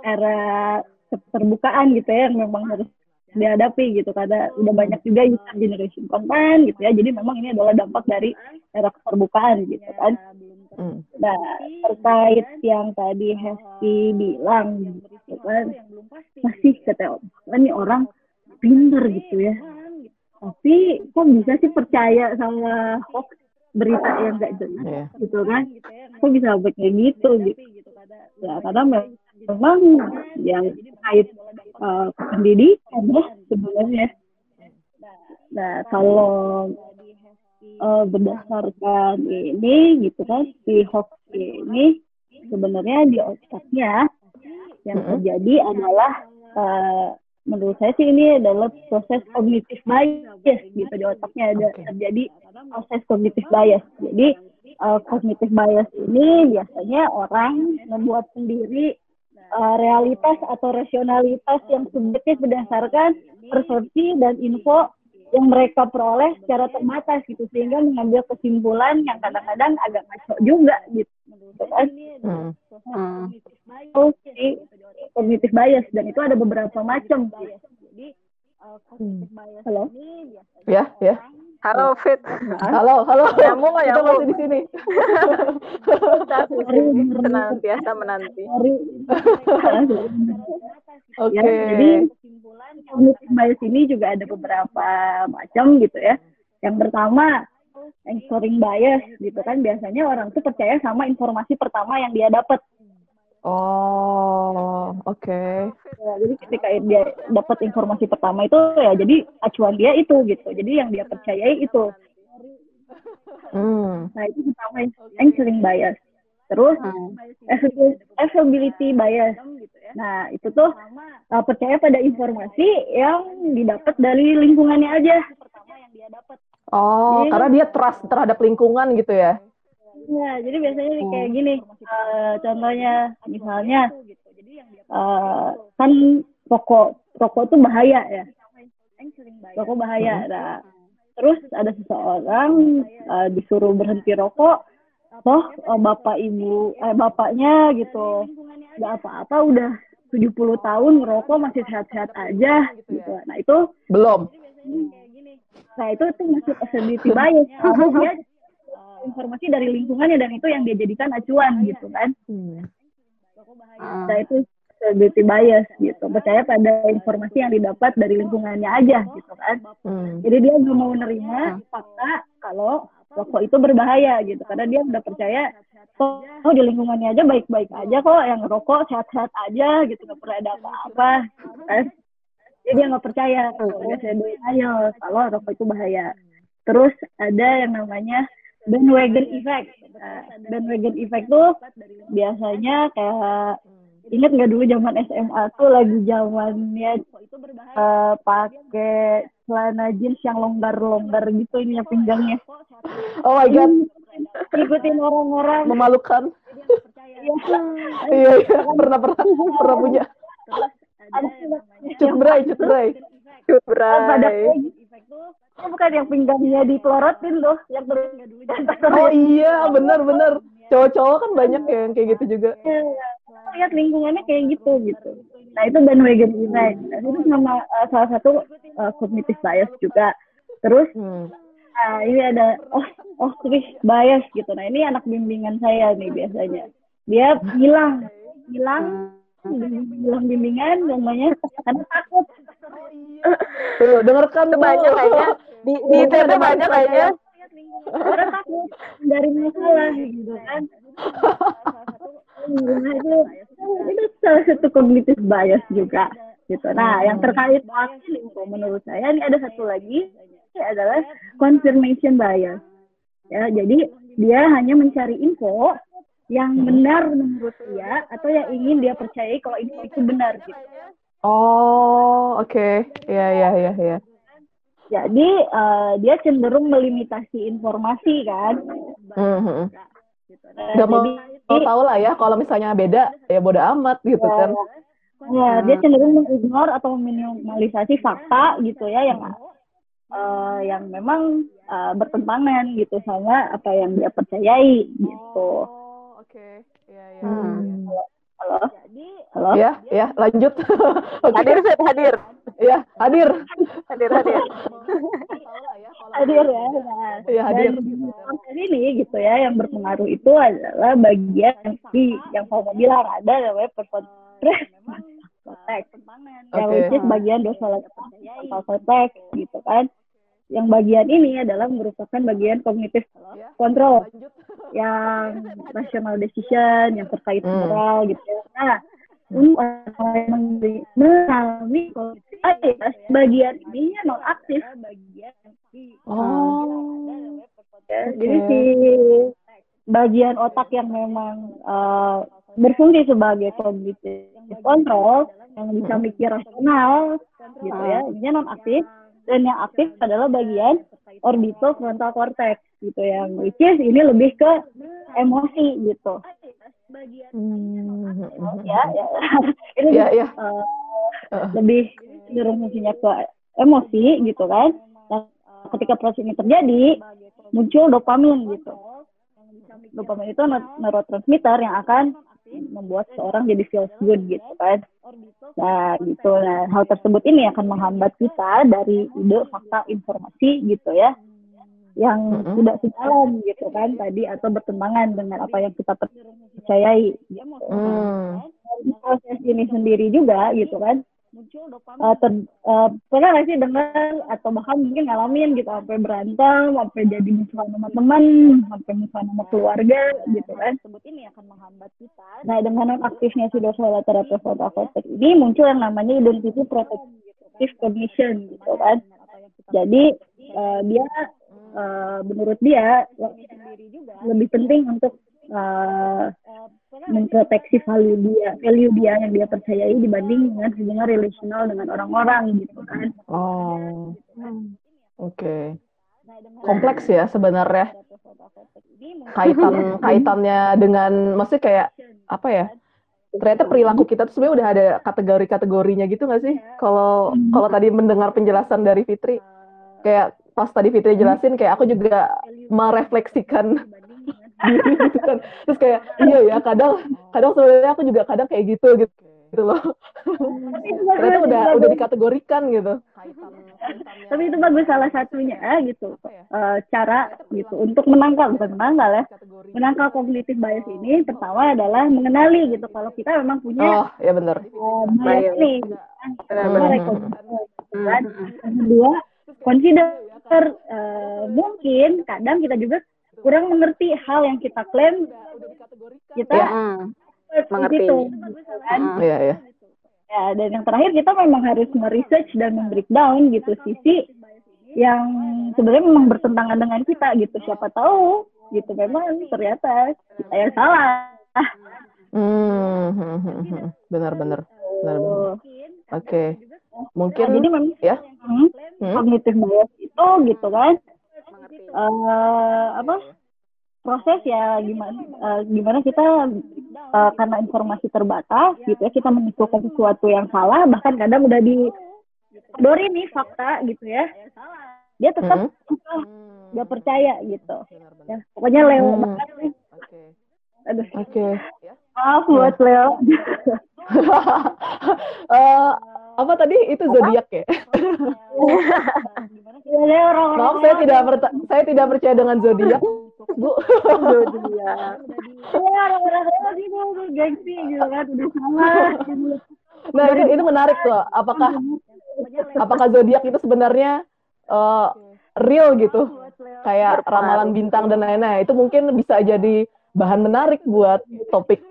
era keterbukaan gitu ya, yang memang harus dihadapi gitu. Karena udah banyak juga user generation content gitu ya. Jadi memang ini adalah dampak dari era keterbukaan gitu kan. Hmm. nah terkait yang tadi Hesti bilang gitu kan masih kata kan nih orang pinter gitu ya. Tapi kok bisa sih percaya sama hoax berita yang gak jelas Iya. gitu kan. Kok bisa sampai kayak gitu gitu. ya karena me- memang yang terkait uh, pendidikan ya sebenarnya. Nah kalau uh, berdasarkan ini gitu kan si hoax ini sebenarnya di otaknya yang terjadi adalah uh, menurut saya sih ini adalah proses cognitive bias gitu di otaknya ada Oke. terjadi proses cognitive bias jadi uh, cognitive bias ini biasanya orang membuat sendiri uh, realitas atau rasionalitas yang subjektif berdasarkan persepsi dan info yang mereka peroleh secara terbatas gitu sehingga mengambil kesimpulan yang kadang-kadang agak ngaco juga gitu gitu kan Hmm. Hmm. bias dan itu ada beberapa macam jadi uh, cognitive bias halo Ya, ya. Halo Fit. Halo, halo. Nyambung nggak Kita nyambung? masih di sini. Senantiasa menanti. Oke. ya jadi cognitive bias ini juga ada beberapa macam gitu ya yang pertama anchoring bias gitu kan biasanya orang tuh percaya sama informasi pertama yang dia dapat Oh, oke. Ya, jadi ketika dia dapat informasi pertama itu ya jadi acuan dia itu gitu jadi yang dia percayai itu Hmm. nah itu pertama anchoring bias terus Hmm. availability bias nah itu tuh uh, percaya pada informasi yang didapat dari lingkungannya aja Oh, Jadi- karena dia trust terhadap lingkungan gitu ya. Ya, jadi biasanya kayak gini. eh, contohnya, misalnya, eh, kan rokok, rokok itu bahaya ya. Rokok bahaya. Nah, terus ada seseorang eh, disuruh berhenti rokok, toh eh, bapak ibu, eh, bapaknya gitu, nggak apa-apa udah 70 tahun ngerokok masih sehat-sehat aja gitu. Nah itu, Belum. nah itu tuh masuk availability bias. Dia eh, informasi dari lingkungannya dan itu yang dia jadikan acuan gitu kan. Hmm. Hmm. Nah itu accessibility bias gitu. Percaya pada informasi yang didapat dari lingkungannya aja gitu kan. Hmm. jadi dia nggak mau nerima fakta kalau rokok itu berbahaya gitu. Karena dia udah percaya oh, oh di lingkungannya aja baik-baik aja kok. Yang rokok sehat-sehat aja gitu. Nggak pernah ada apa-apa. Kan. Jadi dia nggak percaya. Kalau saya ayo kalau rokok itu bahaya. Terus ada yang namanya bandwagon effect bandwagon effect tuh biasanya kayak ingat nggak dulu zaman SMA tuh lagi zamannya eh, pakai celana jeans yang longgar-longgar gitu ininya pinggangnya Oh my god, ikutin orang-orang memalukan. Iya. Iya, iya, pernah pernah pernah punya. ada Cut bray, cut bray. Cut pada. Oh, bukan yang pinggangnya dipelorotin tuh yang terus Oh iya, benar benar. Cowok-cowok kan banyak ya yang kayak gitu juga. lihat lingkungannya kayak gitu gitu nah itu bandwagon effect nah, itu sama eh, salah satu eh, cognitive bias juga terus Hmm. Nah, ini ada oh oh bias gitu. Nah, ini anak bimbingan saya nih biasanya. Dia hilang, hilang, hilang bimbingan namanya karena takut. Tuh, dengarkan banyak kayaknya. Di, di ITB ada banyak kayaknya. Karena takut dari masalah gitu kan. Nah, itu, itu salah satu cognitive bias juga gitu. Nah, yang terkait info menurut saya ini ada satu lagi ini adalah confirmation bias. Ya, jadi dia hanya mencari info yang benar menurut dia atau yang ingin dia percayai kalau info itu benar gitu. Oh, oke. Iya, iya, iya, iya. Jadi eh, dia cenderung melimitasi informasi kan. Hmm, hmm. Gitu. Nah, Gak mau, jadi mau tahu lah ya kalau misalnya beda, ya bodo amat gitu kan. Ya, dia cenderung mengignore atau meminimalisasi fakta gitu ya yang eh, yang memang eh, bertentangan gitu sama apa yang dia percayai gitu. Oke. Iya, iya. Hmm. Halo? Halo? Ya, ya, lanjut. Oke. Hadir, Fit, hadir. Ya, hadir. Hadir, hadir. Hadir ya. Iya, hadir. Dan ini gitu ya yang berpengaruh itu adalah bagian di yang mau bilang ada namanya performance protect. Yang Oke. which is bagian dosa cortex gitu kan. Yang bagian ini adalah merupakan bagian kognitif kontrol yang rational decision yang terkait Hmm. moral gitu ya. Nah, untuk orang yang mengalami- kognitif bagian ini non aktif Oh. ya. Oke. Jadi si bagian otak yang memang eh, berfungsi sebagai kognitif kontrol yang bisa mikir rasional gitu ya, ini non aktif dan yang aktif adalah bagian orbital frontal cortex gitu yang which is ini lebih ke emosi gitu. Hmm. ya ya. Ini eh, Uh. lebih cenderung fungsinya ke emosi gitu kan. Nah, ketika proses ini terjadi muncul dopamin gitu. Dopamin itu neur- neurotransmitter yang akan membuat seorang jadi feels good gitu kan nah gitu nah hal tersebut ini akan menghambat kita dari ide fakta informasi gitu ya yang tidak sejalan gitu kan tadi atau bertentangan dengan apa yang kita percayai gitu. Hmm. Dari proses ini sendiri juga gitu kan uh, ter, uh, pernah nggak sih dengar atau bahkan mungkin ngalamin gitu sampai berantem sampai jadi musuhan sama teman sampai musuhan sama keluarga gitu kan? ini akan menghambat kita. Nah dengan nonaktifnya si dorsal lateral prefrontal cortex ini muncul yang namanya identity protective cognition gitu kan? jadi uh, dia uh, menurut dia lebih penting untuk uh, memproteksi value dia, value dia yang dia percayai dibanding dengan hubungan relasional dengan orang-orang gitu kan. Oh. Oke. Kompleks ya sebenarnya kaitan kaitannya dengan maksudnya kayak apa ya? Ternyata perilaku kita tuh sebenarnya udah ada kategori-kategorinya gitu nggak sih? Kalau kalau tadi mendengar penjelasan dari Fitri, kayak pas tadi Fitri jelasin kayak aku juga merefleksikan diri gitu kan. Terus kayak iya ya kadang kadang sebenarnya aku juga kadang kayak gitu gitu. gitu loh. Tapi itu Ternyata udah udah dikategorikan gitu. Tapi itu bagus salah satunya gitu. Eh, cara gitu untuk menangkal bukan menangkal ya. Menangkal kognitif bias ini pertama adalah mengenali gitu kalau kita memang punya Oh, ya eh, bias nih. Benar, benar. gitu hmm, hmm. Yang kedua, consider eh, mungkin kadang kita juga kurang mengerti hal yang kita klaim kita Ya. Mengerti. gitu kan. Hmm. Iya, iya. Ya, dan yang terakhir kita memang harus meresearch dan membreakdown gitu sisi yang sebenarnya memang bertentangan dengan kita gitu. Siapa tahu gitu memang ternyata kita yang salah. Hmm, hmm, hmm, hmm. benar-benar. Benar-benar. Oke. Nah, Mungkin jadi memang ya. hmm, cognitive bias itu gitu kan eh apa? Proses ya gimana eh, gimana kita eh, karena informasi terbatas gitu ya kita menyimpulkan sesuatu yang salah bahkan kadang udah di Dori nih fakta gitu ya. Dia tetap Hmm. nggak percaya gitu. Ya pokoknya Leo Hmm. banget nih. Oke. aduh. Oke. maaf buat Leo. Eh, apa tadi itu zodiak ya? ya orang Maaf saya tidak saya tidak percaya dengan zodiak, Bu. Zodiak. ya orang-orang Leo gitu udah gengsi gitu kan udah salah. Nah, itu itu menarik tuh. Apakah apakah zodiak itu sebenarnya eh, real gitu? Kayak ramalan bintang dan lain-lain. Itu mungkin bisa jadi bahan menarik buat topik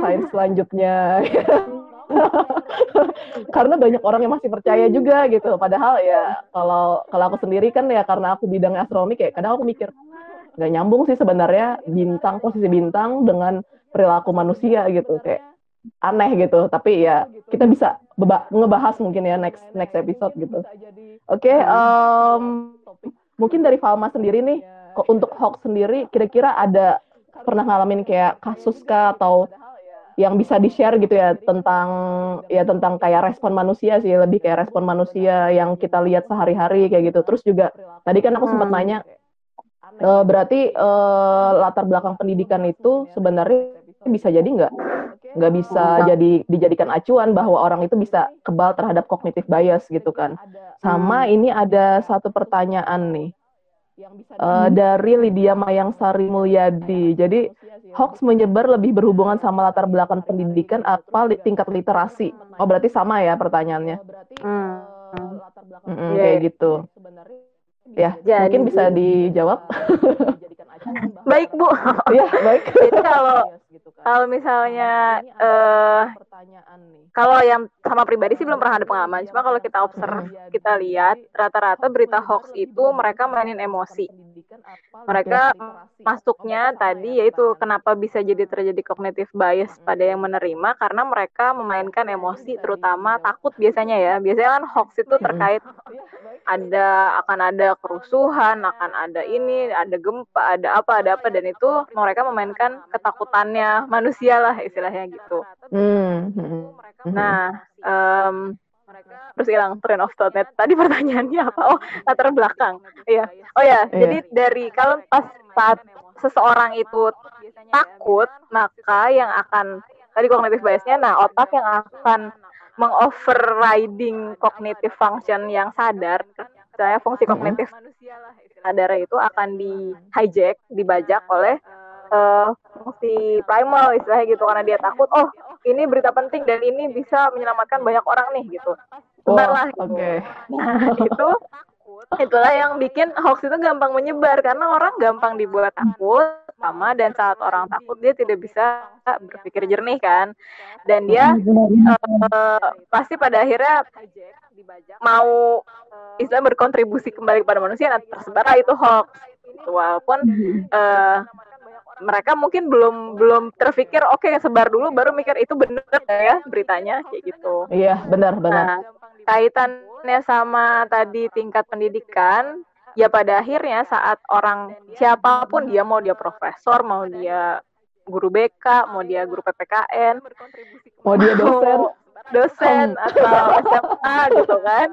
sains selanjutnya. karena banyak orang yang masih percaya juga gitu. Padahal ya kalau kalau aku sendiri kan ya karena aku bidangnya astronomi kayak kadang aku mikir nggak nyambung sih sebenarnya bintang posisi bintang dengan perilaku manusia gitu kayak aneh gitu. Tapi ya kita bisa ngebahas mungkin ya next next episode gitu. Oke, em, mungkin dari Falma sendiri nih kok untuk hoax sendiri kira-kira ada pernah ngalamin kayak kasus kah atau yang bisa di-share gitu ya tentang ya tentang kayak respon manusia sih lebih kayak respon manusia yang kita lihat sehari-hari kayak gitu. Terus juga tadi kan aku sempat Hmm. nanya eh, berarti eh, latar belakang pendidikan itu sebenarnya bisa jadi nggak nggak bisa Enggak. jadi dijadikan acuan bahwa orang itu bisa kebal terhadap cognitive bias gitu kan. Sama ini ada satu pertanyaan nih eh, dari Lydia Mayang Sari Mulyadi. Jadi hoax menyebar lebih berhubungan sama latar belakang pendidikan apa li- tingkat literasi? Oh berarti sama ya pertanyaannya? Hmm. Mm-mm, Iya, kayak iya. gitu. Ya Jadi- mungkin bisa dijawab. Baik Bu. Iya baik. Jadi kalau kalau misalnya eh kalau yang sama pribadi sih belum pernah ada pengalaman. Cuma kalau kita observe, kita lihat rata-rata berita hoax itu mereka mainin emosi. Mereka masuknya tadi yaitu kenapa bisa jadi terjadi cognitive bias pada yang menerima karena mereka memainkan emosi terutama takut biasanya ya. Biasanya kan hoax itu terkait ada akan ada kerusuhan, akan ada ini, ada gempa, ada apa, ada apa dan itu mereka memainkan ketakutannya manusia lah istilahnya gitu. Hmm, hmm, em, terus hilang train of thought Tadi pertanyaannya apa? Oh, latar belakang. Iya. Oh ya, Iya. jadi dari kalau pas saat seseorang itu takut, maka yang akan tadi cognitive biasnya, nah otak yang akan mengoverriding cognitive function yang sadar, misalnya fungsi kognitif sadar itu akan di hijack, dibajak oleh eh, fungsi primal istilahnya gitu. Karena dia takut oh ini berita penting dan ini bisa menyelamatkan banyak orang nih gitu sebarlah Wah, gitu. Oke. Nah, itu itulah yang bikin hoax itu gampang menyebar karena orang gampang dibuat takut sama dan saat orang takut dia tidak bisa berpikir jernih kan dan dia eh, pasti pada akhirnya mau istilah berkontribusi kembali kepada manusia nah tersebarlah itu hoax walaupun eh, mereka mungkin belum belum terpikir oke sebar dulu baru mikir itu bener nggak ya beritanya kayak gitu Iya benar benar. Nah, kaitannya sama tadi tingkat pendidikan, ya pada akhirnya saat orang siapa pun dia mau dia profesor, mau dia guru BK, mau dia guru PPKN, Mau dia dosen. dosen atau SMA gitu kan.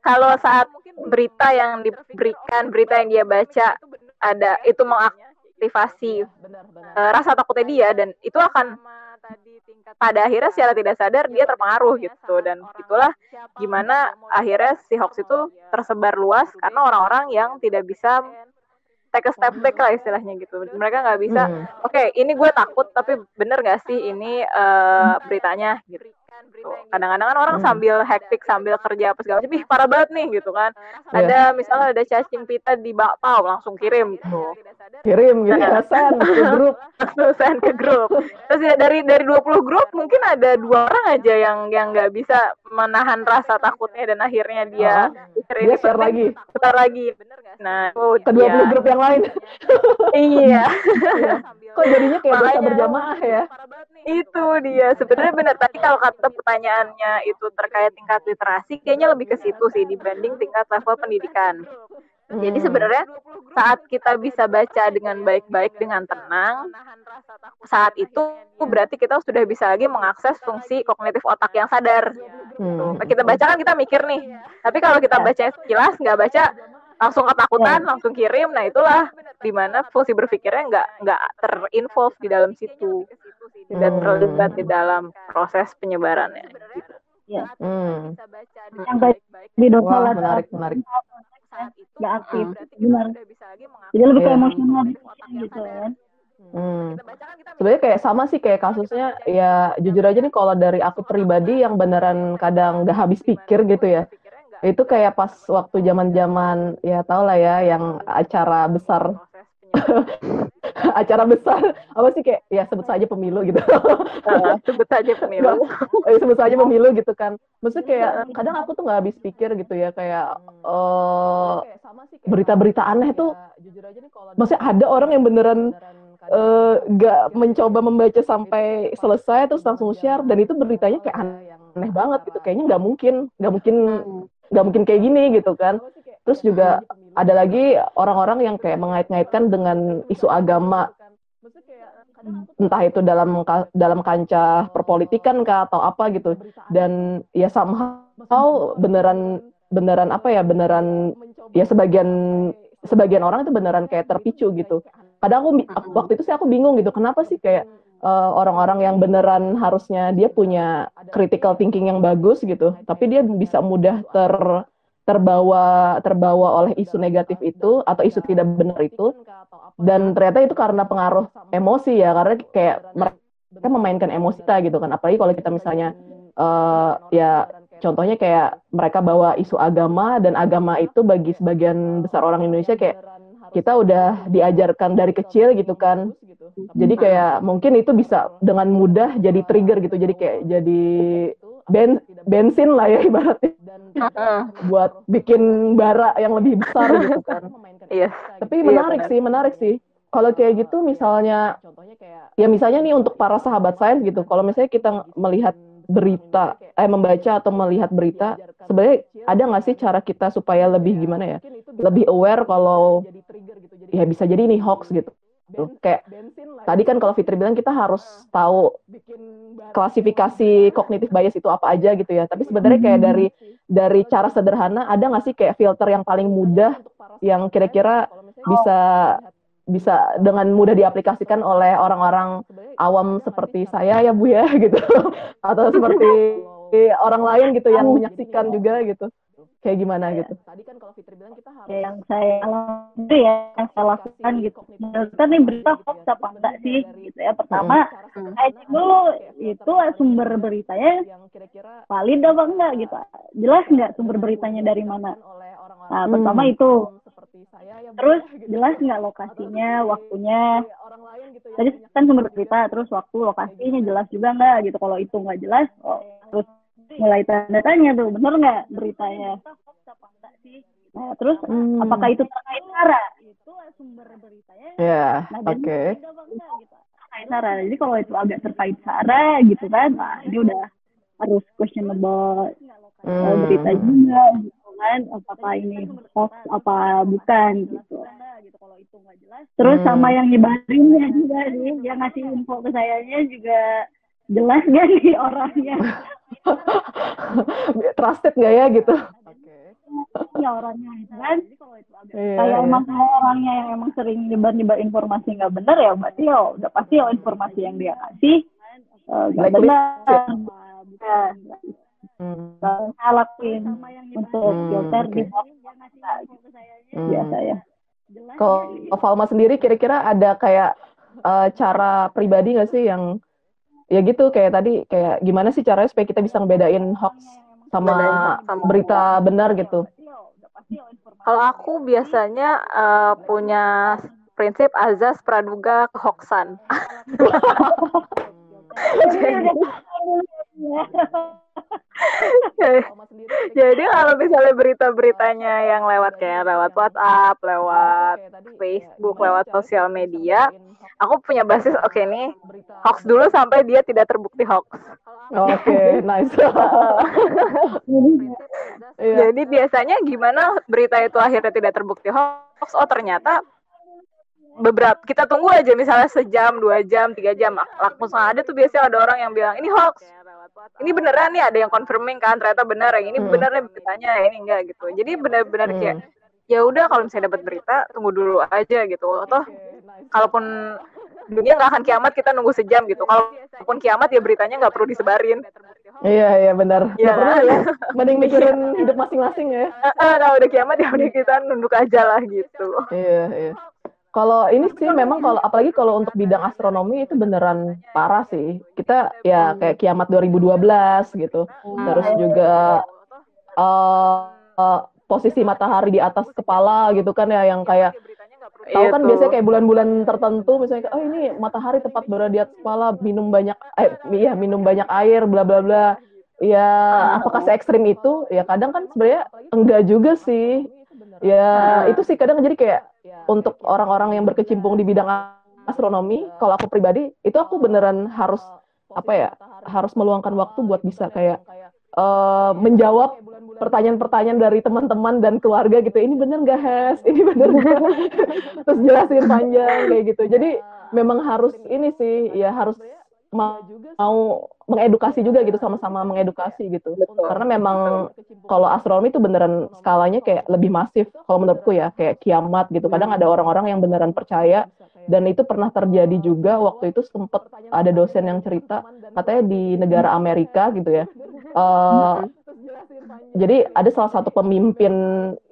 Kalau saat berita yang diberikan, berita yang dia baca ada itu mengaktifasi eh, rasa takutnya dia dan itu akan pada akhirnya secara tidak sadar dia terpengaruh gitu dan itulah gimana akhirnya si hoax itu tersebar luas karena orang-orang yang tidak bisa take a step back lah istilahnya gitu. Mereka nggak bisa, hmm. oke okay, ini gue takut tapi bener nggak sih ini uh, beritanya gitu. Kadang-kadang kan orang hmm. sambil hektik sambil kerja apa segala macam, ih parah banget nih gitu kan. Yeah. Ada misalnya ada cacing pita di bakpao langsung kirim gitu. Kirim gitu ya, send ke grup. send ke grup. Terus ya dari dari 20 grup mungkin ada dua orang aja yang yang nggak bisa menahan rasa takutnya dan akhirnya dia oh, dia share lagi. Share lagi. Bener gak? Nah, oh, ke 20 iya. grup yang lain. iya. Kok jadinya kayak Makanya, berjamaah ya? Itu dia. Sebenarnya benar tadi kalau kata pertanyaannya itu terkait tingkat literasi kayaknya lebih ke situ sih dibanding tingkat level pendidikan. Hmm. Jadi sebenarnya saat kita bisa baca dengan baik-baik dengan tenang, saat itu berarti kita sudah bisa lagi mengakses fungsi kognitif otak yang sadar. Hmm. Kita baca kan kita mikir nih, tapi kalau kita baca sekilas nggak baca langsung ketakutan, langsung kirim, nah itulah di mana fungsi berpikirnya nggak nggak terinvolve di dalam situ, tidak hmm. terlibat di dalam proses penyebarannya. Gitu. Ya. Hmm. Yang baik di Wah, menarik, menarik nggak aktif benar jadi lebih ke emosional gitu kan Hmm. Sebenarnya kayak sama sih kayak kasusnya ya jujur aja nih kalau dari aku pribadi yang beneran kadang nggak habis pikir gitu ya. Itu kayak pas waktu zaman-zaman ya tau lah ya yang acara besar. Acara besar. Apa sih kayak ya sebut saja pemilu gitu. Uh, sebut saja pemilu. Eh, sebut saja pemilu gitu kan. Maksudnya kayak kadang aku tuh nggak habis pikir gitu ya kayak uh, berita-berita aneh tuh. maksudnya ada orang yang beneran nggak uh, mencoba membaca sampai selesai terus langsung share dan itu beritanya kayak aneh, aneh banget gitu. kayaknya nggak mungkin nggak mungkin nggak mungkin kayak gini gitu kan. Terus juga ada lagi orang-orang yang kayak mengait-ngaitkan dengan isu agama. Entah itu dalam dalam kancah perpolitikan kah atau apa gitu. Dan ya somehow beneran beneran apa ya beneran ya sebagian sebagian orang itu beneran kayak terpicu gitu. kadang aku waktu itu sih aku bingung gitu kenapa sih kayak eh, orang-orang uh, yang beneran harusnya dia punya critical thinking yang bagus gitu. Tapi dia bisa mudah ter terbawa terbawa oleh isu negatif itu atau isu tidak benar itu. Dan ternyata itu karena pengaruh emosi ya karena kayak mereka memainkan emosi kita gitu kan. Apalagi kalau kita misalnya uh, ya contohnya kayak mereka bawa isu agama dan agama itu bagi sebagian besar orang Indonesia kayak kita udah diajarkan dari kecil gitu kan jadi kayak mungkin itu bisa dengan mudah jadi trigger gitu jadi kayak jadi ben bensin lah ya ibaratnya buat bikin bara yang lebih besar gitu kan. Iya. Tapi menarik iya, sih, menarik sih. Kalau kayak gitu misalnya ya misalnya nih untuk para sahabat sains gitu. Kalau misalnya kita melihat berita eh membaca atau melihat berita sebenarnya ada nggak sih cara kita supaya lebih gimana ya lebih aware kalau ya bisa jadi ini hoax gitu. Gitu. Kayak tadi kan kalau Fitri bilang kita harus tahu klasifikasi kognitif bias itu apa aja gitu ya. Tapi sebenarnya kayak dari dari cara sederhana ada nggak sih kayak filter yang paling mudah yang kira-kira bisa bisa dengan mudah diaplikasikan oleh orang-orang awam seperti saya ya Bu ya gitu. Atau seperti orang lain gitu yang menyaksikan juga gitu kayak gimana ya. gitu? Tadi kan kalau Fitri bilang kita harus yang saya alami ya yang saya lakukan gitu. Menurut nih berita hoax apa enggak sih gitu ya. Pertama, hmm. saya cek dulu itu sumber beritanya valid apa enggak gitu. Jelas enggak sumber beritanya dari mana? Nah, hmm. pertama itu. Terus jelas nggak lokasinya, waktunya. Tadi kan sumber berita, terus waktu, lokasinya jelas juga nggak gitu. Kalau itu nggak jelas, oh, terus mulai tanda tanya tuh bener nggak beritanya nah terus hmm. apakah itu terkait sara itu sumber beritanya. Ya yeah, nah, oke. okay. terkait sara jadi kalau itu agak terkait sara gitu kan nah ini udah harus questionable. Hmm. berita juga gitu kan apakah ini hoax apa bukan gitu. terus hmm. sama yang nyebarinnya juga sih yang ngasih info ke sayanya juga jelas gak nih orangnya trusted nggak ya gitu ya orangnya itu kan iya, kalau iya. emang orangnya yang emang sering nyebar nyebar informasi nggak benar ya berarti ya udah pasti ya informasi yang dia kasih uh, nggak benar ya? ya Hmm. yang saya lakuin untuk Hmm, filter oke. di box Hmm. biasa ya Kalau Valma sendiri kira-kira ada kayak eh, cara pribadi nggak sih yang ya gitu kayak tadi kayak gimana sih caranya supaya kita bisa ngebedain hoax sama Bedain hoax sama- berita benar gitu? Kalau aku biasanya eh, punya prinsip azas praduga kehoksan. Jadi- Jadi kalau misalnya berita-beritanya yang lewat kayak lewat WhatsApp, lewat Facebook, lewat sosial media, aku punya basis oke nih hoax dulu sampai dia tidak terbukti hoax. Oke, nice. Iya. Jadi biasanya gimana berita itu akhirnya tidak terbukti hoax? Oh ternyata beberapa kita tunggu aja misalnya sejam, dua jam, tiga jam. Langsung ada tuh biasanya ada orang yang bilang ini hoax. Ini beneran nih ada yang confirming kan ternyata benar yang ini Hmm. bener nih beritanya ini enggak gitu. Jadi benar-benar Hmm. kayak ya udah kalau misalnya dapat berita tunggu dulu aja gitu. Atau kalaupun dunia nggak akan kiamat kita nunggu sejam gitu. Kalaupun kiamat ya beritanya nggak perlu disebarin. Iya, iya benar. Iya. Nggak perlu ya. Mending mikirin hidup masing-masing ya. Kalau udah kiamat ya udah kita nunduk aja lah gitu. Iya, iya. Kalau ini sih memang kalau apalagi kalau untuk bidang astronomi itu beneran parah sih. Kita ya kayak kiamat 2012 gitu. Terus juga eh eh, posisi matahari di atas kepala gitu kan ya yang kayak tahu Iya kan tuh. biasanya kayak bulan-bulan tertentu misalnya oh ini matahari tepat berada di atas kepala minum banyak eh iya minum banyak air bla bla bla ya apakah se ekstrim itu ya kadang kan sebenarnya enggak juga sih ya itu sih kadang jadi kayak untuk orang-orang yang berkecimpung di bidang astronomi kalau aku pribadi itu aku beneran harus apa ya harus meluangkan waktu buat bisa kayak eh, menjawab pertanyaan-pertanyaan dari teman-teman dan keluarga gitu. Ini bener nggak Hes? Ini bener nggak? Terus jelasin panjang kayak gitu. Jadi memang harus ini sih ya harus ma- mau mengedukasi juga gitu sama-sama mengedukasi gitu. Betul. karena memang kalau astronomi itu beneran skalanya kayak lebih masif kalau menurutku ya kayak kiamat gitu. Kadang ada orang-orang yang beneran percaya dan itu pernah terjadi juga waktu itu sempet ada dosen yang cerita katanya di negara Amerika gitu ya eh, jadi ada salah satu pemimpin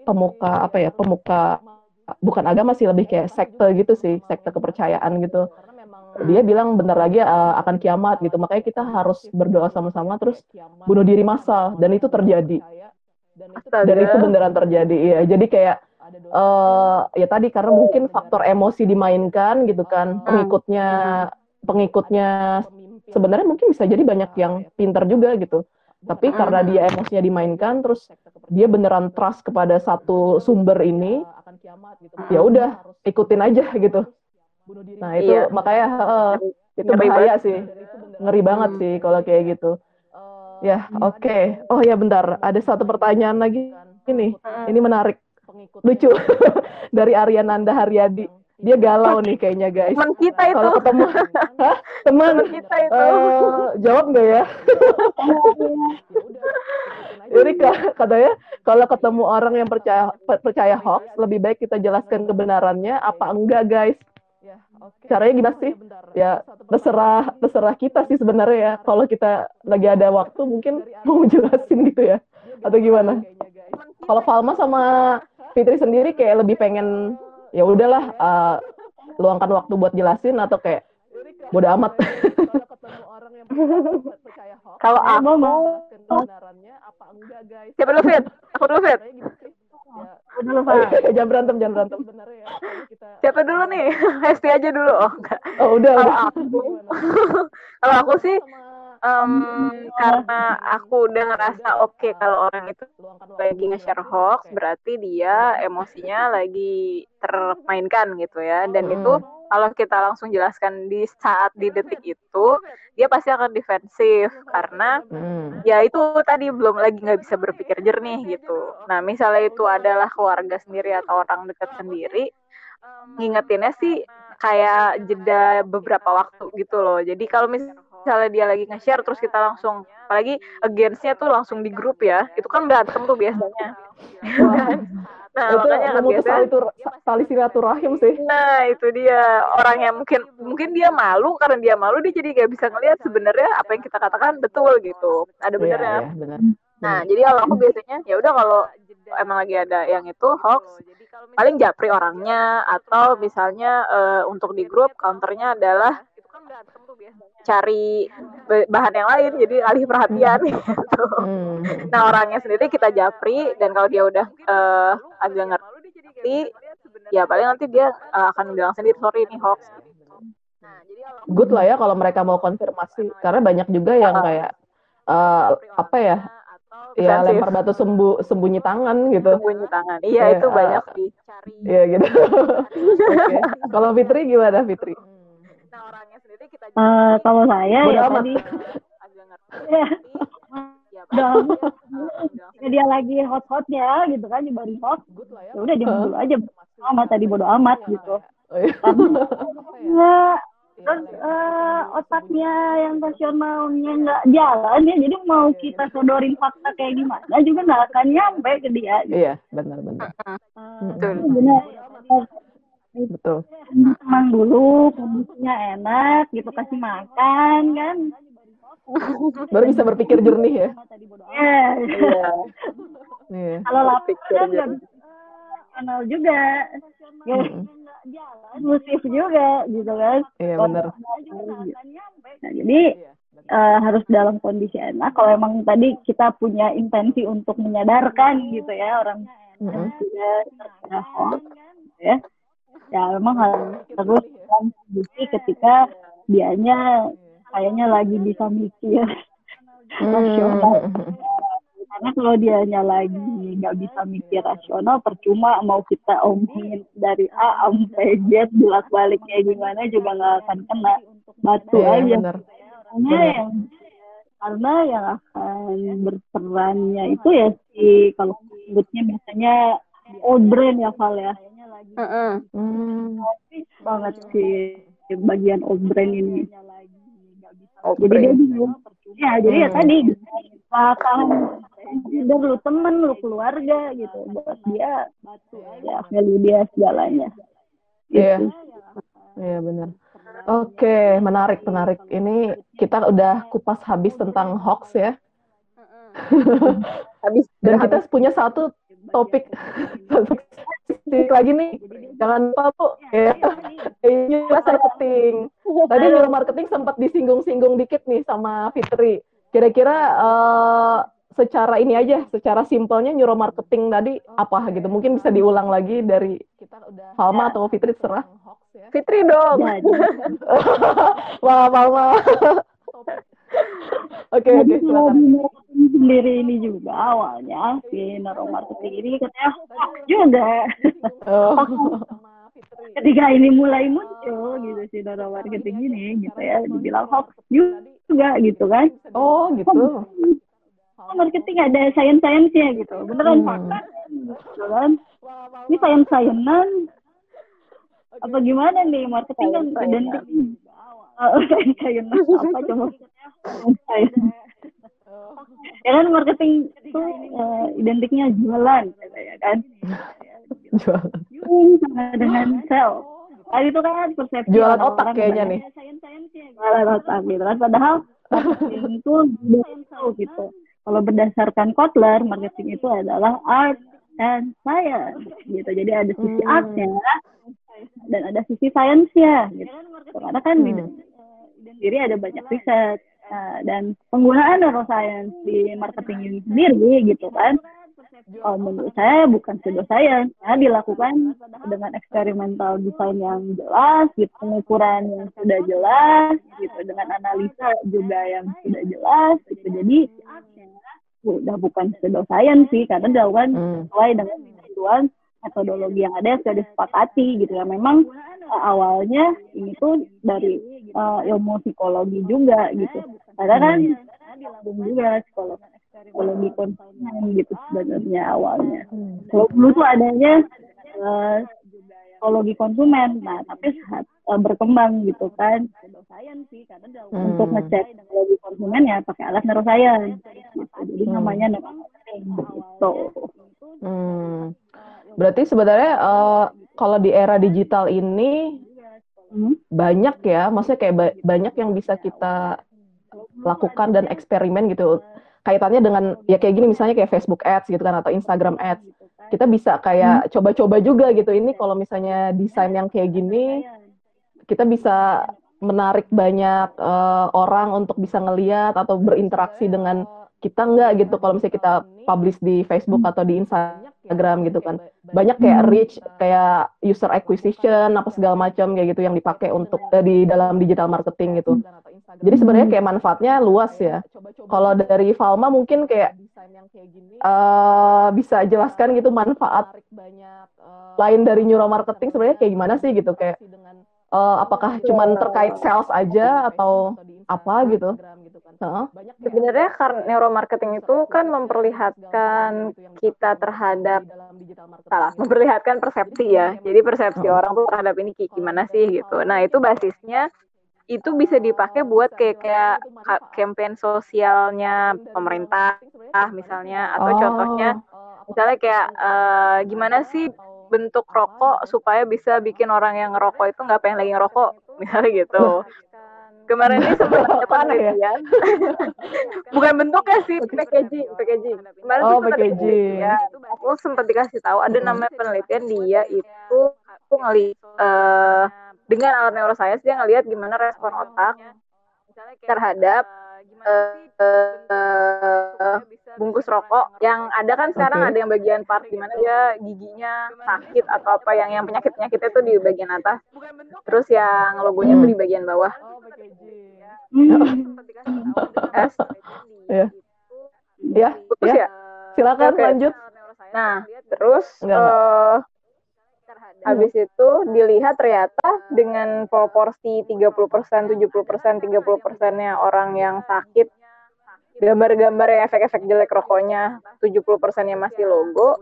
pemuka apa ya pemuka bukan agama sih lebih kayak sekte gitu sih. sekte kepercayaan gitu dia bilang bentar lagi uh, akan kiamat gitu. Makanya kita harus berdoa sama-sama terus bunuh diri massal. Dan itu terjadi. Astaga. dan itu beneran terjadi ya jadi kayak eh ya tadi karena mungkin faktor emosi dimainkan gitu kan. Pengikutnya pengikutnya. Sebenarnya mungkin bisa jadi banyak yang pinter juga gitu. Tapi karena dia emosinya dimainkan terus dia beneran trust kepada satu sumber ini ya udah ikutin aja gitu nah itu Iya. makanya eh, itu Ngeri bahaya banget. sih. Ngeri banget sih kalau kayak gitu. Ya oke. oh ya bentar. Ada satu pertanyaan lagi ini. Ini menarik. Lucu. Dari Ariananda Haryadi. Dia galau nih kayaknya guys. Teman kita itu. kalau ketemu Hah? teman? Teman kita itu. Eh, jawab nggak ya? Jadi ka- katanya kalau ketemu orang yang percaya percaya hoax lebih baik kita jelaskan kebenarannya apa enggak guys caranya gimana sih? ya terserah terserah kita sih sebenarnya ya. Kalau kita lagi ada waktu mungkin mau jelasin gitu ya. Atau gimana kalau Falma sama Fitri sendiri kayak lebih pengen ya udahlah eh, luangkan waktu buat jelasin atau kayak bodo amat. Kalau Mau, aku, mau. siapa dulu Fit? Aku dulu Fit. Dulu pak jangan berantem jangan berantem Siapa dulu nih? Hesti aja dulu. Oh, enggak. oh udah Kalau aku, kalau aku sih em, karena aku udah ngerasa oke kalau orang itu lagi nge-share hoax, berarti dia emosinya lagi termainkan gitu ya. Dan Hmm. itu kalau kita langsung jelaskan di saat di detik itu, dia pasti akan defensif karena Hmm. ya itu tadi belum lagi nggak bisa berpikir jernih gitu. Nah misalnya itu adalah keluarga sendiri atau orang dekat sendiri, ngingetinnya sih kayak jeda beberapa waktu gitu loh. Jadi kalau mis- misalnya dia lagi nge-share terus kita langsung, apalagi against-nya tuh langsung di grup ya, itu kan berantem tuh biasanya. Ya? Nah, itu makanya kan biasanya tali, tur- tali silaturahim sih. Nah, itu dia orang yang mungkin mungkin dia malu karena dia malu dia jadi gak bisa ngelihat sebenarnya apa yang kita katakan betul gitu. Ada Iya, benernya. iya, benar. Nah, jadi kalau aku biasanya ya udah kalau emang lagi ada yang itu hoax, paling japri orangnya atau misalnya eh, untuk di grup counternya adalah cari ba- bahan yang lain jadi alih perhatian gitu. Hmm. Nah, orangnya sendiri kita japri dan kalau dia udah eh, agak ngerti ya paling nanti dia eh, akan bilang sendiri sorry ini hoax. Good lah ya kalau mereka mau konfirmasi karena banyak juga yang kayak eh, apa ya ya lempar batu sembu sembunyi tangan gitu. sembunyi tangan. Iya, Iya, itu banyak ah. sih. Iya gitu. Oke. Kalau Fitri gimana Fitri? Kita Eh, kalau saya Bodo ya amat. tadi. Agak ngerti. ya, Ya, udah dia lagi hot-hotnya gitu kan nyebarin hoax Good lah ya. Udah dia dulu aja. Bodo amat tadi bodo amat gitu. Oh, iya. ya terus eh, otaknya yang rasionalnya nggak jalan ya jadi mau kita sodorin fakta kayak gimana juga nggak akan nyampe ke dia gitu. Iya, benar-benar. Betul. benar Betul. tenang dulu kondisinya enak gitu kasih makan kan Baru bisa berpikir jernih ya. ya Iya. Iya. kalau lapar kan nggak bisa kenal juga ya Mm-mm. eksklusif juga gitu kan Iya benar. nah, jadi eh, harus dalam kondisi enak kalau emang tadi kita punya intensi untuk menyadarkan gitu ya orang terkena hoax ya ya memang harus terus kondisi ketika dianya kayaknya lagi bisa mikir. Rasional. Karena kalau dianya lagi nggak bisa mikir rasional percuma mau kita omongin dari A sampai Z bolak balik kayak gimana juga nggak akan kena. batu Iya aja. karena yang karena yang akan berperannya itu ya si kalau sebutnya biasanya old brain ya Val ya Mm-mm. Hmm. banget si bagian old brain ini Oh, jadi dia bingung ya jadi ya Hmm. tadi paham udah lu temen lu keluarga gitu buat dia ya value dia segalanya Iya. Gitu. Iya benar. Oke, menarik, menarik. Ini kita udah kupas habis tentang hoax ya. Habis Dan kita punya satu topik Sedikit lagi nih. Jangan lupa Bu, ya. Ini marketing. Tadi nyuruh marketing sempat disinggung-singgung dikit nih sama Fitri. Kira-kira eh, secara ini aja, secara simpelnya nyuruh marketing tadi apa gitu. Mungkin bisa diulang lagi dari Falma atau Fitri serah. Fitri dong. Wah, Falma. Oke, oke, silakan. di marketing sendiri ini juga awalnya si neuromarketing ini katanya hoax juga. Oh. ketika ini mulai muncul gitu si neuromarketing ini gitu ya dibilang hoax juga gitu kan. Oh, gitu. Oh, marketing ada sains sainsnya gitu beneran Hmm. fakta gitu kan. Ini sains sainan apa gimana nih marketing kan identik Oh, sains sainan apa coba. Ya kan marketing itu eh, identiknya jualan katanya kan. Jualan. Hmm, sama dengan sel Tadi itu kan persepsi Jualan otak kayaknya kebanyakan nih. jualan otak gitu kan. Padahal marketing itu belum tahu gitu. kalau berdasarkan Kotler marketing itu adalah art and science gitu. Jadi ada sisi Hmm. artnya dan ada sisi sainsnya gitu. Karena kan di Hmm. sendiri ada banyak riset Nah, dan penggunaan neuroscience di marketing ini sendiri gitu kan. Oh, menurut saya bukan pseudoscience. Ya dilakukan dengan eksperimental desain yang jelas gitu pengukuran yang sudah jelas gitu dengan analisa juga yang sudah jelas gitu. Jadi udah bukan pseudoscience sih karena dilakukan Hmm. sesuai dengan ketentuan metodologi yang ada sudah disepakati gitu ya. Memang eh, awalnya ini tuh dari eh, ilmu psikologi juga gitu. Karena kan belum juga psikologi psikologi konsumen gitu sebenarnya awalnya. Hmm. kalau dulu tuh adanya eh, psikologi konsumen nah tapi saat eh, berkembang gitu kan Hmm. untuk ngecek psikologi konsumen ya pakai alat neuroscience gitu. jadi Hmm. namanya gitu Hmm. Berarti sebenarnya uh, kalau di era digital ini hmm? banyak ya, maksudnya kayak ba banyak yang bisa kita lakukan dan eksperimen gitu. Kaitannya dengan ya kayak gini misalnya kayak Facebook Ads gitu kan atau Instagram Ads. Kita bisa kayak coba-coba hmm. juga gitu. Ini kalau misalnya desain yang kayak gini kita bisa menarik banyak uh, orang untuk bisa ngeliat atau berinteraksi dengan kita enggak gitu? Kalau misalnya kita publish di Facebook atau di Instagram gitu kan. Banyak kayak reach kayak user acquisition apa segala macam kayak gitu yang dipakai untuk uh, di dalam digital marketing gitu. Jadi sebenarnya kayak manfaatnya luas ya. kalau dari Falma mungkin kayak uh, bisa jelaskan gitu manfaat lain dari neuro marketing sebenarnya kayak gimana sih gitu kayak uh, apakah cuma terkait sales aja atau apa gitu? Uh. Sebenarnya karena neuromarketing itu kan memperlihatkan kita terhadap salah, memperlihatkan persepsi ya. Jadi persepsi orang tuh terhadap ini gimana sih gitu. Nah itu basisnya itu bisa dipakai buat kayak kayak campaign sosialnya pemerintah misalnya atau oh. contohnya misalnya kayak uh, gimana sih bentuk rokok supaya bisa bikin orang yang ngerokok itu nggak pengen lagi ngerokok misalnya gitu kemarin ini sempat ada penelitian. Bukan bentuknya sih packaging packaging. kemarin oh, packaging. ya aku sempat dikasih tahu ada namanya penelitian dia itu aku ngelihat uh, dengan alat neuroscience dia ngelihat gimana respon otak terhadap uh, uh, bungkus rokok yang ada kan sekarang okay. ada yang bagian part di mana dia giginya sakit atau apa yang yang penyakit penyakitnya tuh di bagian atas. Terus yang logonya hmm. tuh di bagian bawah. Hmm. S. ya. Ya. Ya. silakan okay. lanjut. Nah terus uh, Habis itu dilihat ternyata dengan proporsi 30%, 70%, 30 persennya orang yang sakit gambar-gambar yang efek-efek jelek rokoknya 70 persennya masih logo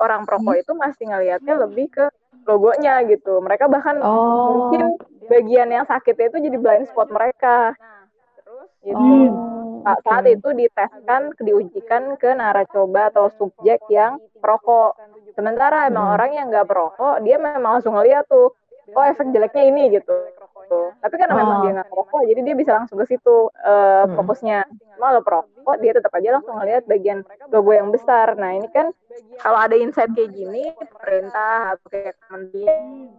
orang perokok itu masih ngelihatnya lebih ke logonya gitu. Mereka bahkan oh. mungkin bagian yang sakitnya itu jadi blind spot mereka. Terus? Gitu oh, okay. saat itu diteskan diujikan ke naracoba atau subjek yang perokok sementara emang hmm. orang yang nggak perokok dia memang langsung ngeliat tuh oh efek jeleknya ini gitu. Tapi karena oh. memang dia nggak perokok, jadi dia bisa langsung ke situ uh, hmm. fokusnya. Cuma perokok, dia tetap aja langsung ngelihat bagian logo yang besar. Nah ini kan kalau ada insight kayak gini, perintah atau kayak kementerian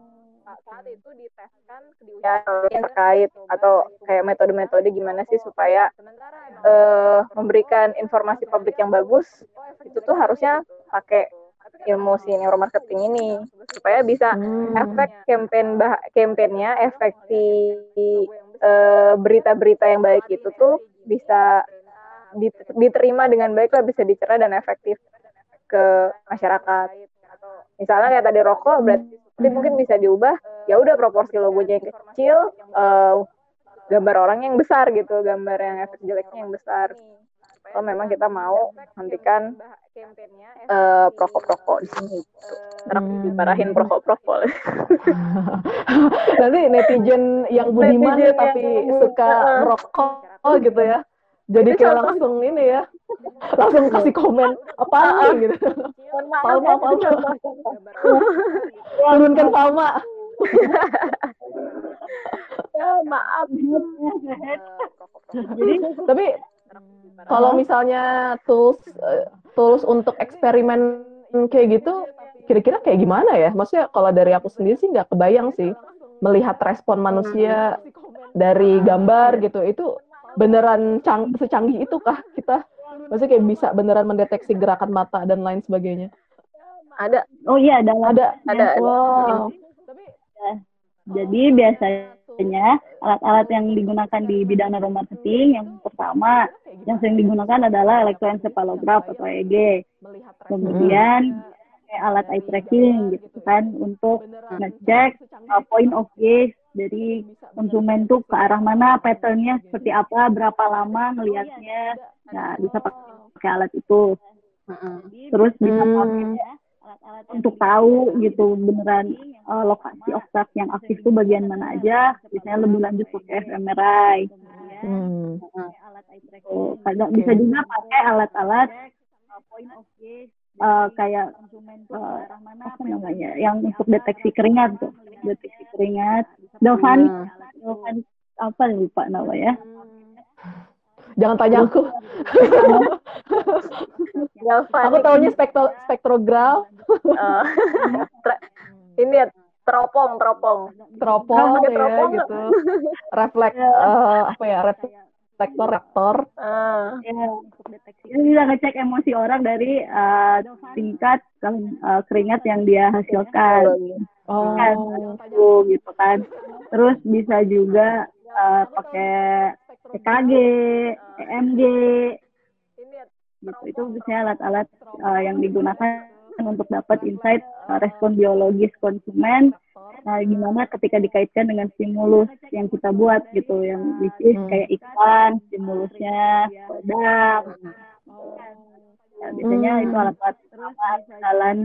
saat itu diteskan ya, terkait atau kayak metode-metode gimana sih supaya uh, memberikan informasi publik yang bagus itu tuh harusnya pakai ilmu si neuromarketing ini supaya bisa hmm. efek campaign bah campaignnya efek si uh, berita-berita yang baik itu tuh bisa diterima dengan baik lah bisa dicerna dan efektif ke masyarakat. Misalnya kayak tadi rokok berarti mungkin bisa diubah ya udah proporsi logonya yang kecil uh, gambar orang yang besar gitu gambar yang efek jeleknya yang besar kalau memang kita mau hentikan uh, perokok-perokok di sini gitu. hmm. diparahin perokok-perokok. Nanti netizen yang budiman netizen tapi yang suka uh, merokok oh, gitu ya. Jadi kayak langsung ini ya. Langsung kasih komen apa uh, gitu. Palma, Palma. Turunkan Palma. ya maaf. Jadi tapi kalau misalnya tools uh, tools untuk eksperimen kayak gitu kira-kira kayak gimana ya? Maksudnya kalau dari aku sendiri sih nggak kebayang sih melihat respon manusia dari gambar gitu. Itu beneran cang secanggih itu kah kita? Maksudnya kayak bisa beneran mendeteksi gerakan mata dan lain sebagainya. Ada. Oh iya ada. Ada. Ada, ada. wow. Jadi biasanya alat-alat yang digunakan di bidang neuromarketing yang pertama yang sering digunakan adalah elektroencephalograph atau EEG. Kemudian alat eye tracking gitu kan untuk ngecek uh, point of gaze dari konsumen tuh ke arah mana patternnya seperti apa berapa lama ngelihatnya. Nah bisa pakai alat itu. Terus bisa pakai alat-alat untuk tahu gitu beneran uh, lokasi otak yang aktif tuh bagian mana aja? misalnya lebih lanjut pakai fMRI hmm. uh, bisa juga pakai alat-alat uh, point of gaze kayak uh, apa namanya yang untuk deteksi keringat tuh deteksi keringat. Dovan Hmm. Dovan apa lupa namanya Jangan tanya aku. Aku taunya spektro spektrograf, tra- ini ya teropong, teropong. teropong ya teropong gitu. Refleks eh, apa ya? Reflektor, rektor. Eh, ya ini bisa ngecek emosi orang dari uh, tingkat uh, keringat yang dia hasilkan Oh. kan gitu kan terus bisa juga uh, pakai EKG, EMG gitu itu biasanya alat-alat uh, yang digunakan untuk dapat insight uh, respon biologis konsumen nah gimana ketika dikaitkan dengan stimulus yang kita buat gitu yang which is Hmm. kayak iklan stimulusnya produk. Ya, biasanya Hmm. itu alat-alat jalan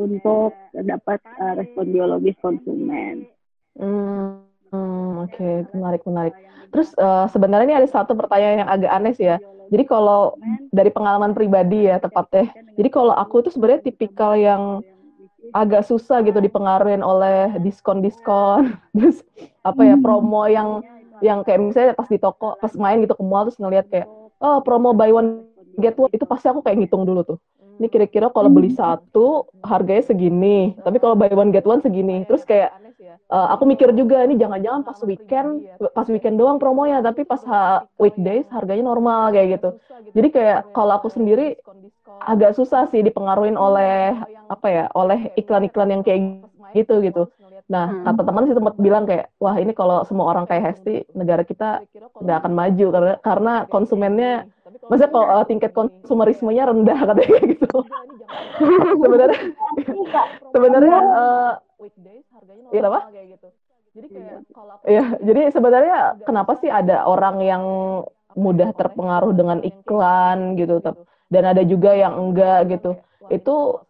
untuk dapat uh, respon biologis konsumen. Hmm, hmm, oke, menarik, menarik. Terus eh, sebenarnya ini ada satu pertanyaan yang agak aneh sih ya. Jadi kalau dari pengalaman pribadi ya tepatnya. Jadi kalau aku tuh sebenarnya tipikal yang agak susah gitu dipengaruhin oleh diskon-diskon, terus apa ya promo yang yang kayak misalnya pas di toko, pas main gitu ke mall terus ngeliat kayak oh promo buy one get one itu pasti aku kayak ngitung dulu tuh. Ini kira-kira kalau beli satu harganya segini, tapi kalau buy one get one segini. Terus kayak eh, aku mikir juga ini jangan-jangan pas weekend pas weekend doang promonya tapi pas ha- weekdays harganya normal kayak gitu jadi kayak kalau aku sendiri agak susah sih dipengaruhin oleh apa ya oleh iklan-iklan yang kayak gitu gitu nah Hmm. kata teman sih sempat bilang kayak wah ini kalau semua orang kayak Hesti negara kita nggak akan maju karena karena konsumennya maksudnya kalau eh, tingkat konsumerismenya rendah katanya gitu sebenarnya sebenarnya eh, Iya, apa? Jadi kayak Iya, jadi sebenarnya kenapa sih ada orang yang mudah terpengaruh dengan iklan gitu, tep- dan ada juga yang enggak gitu. Itu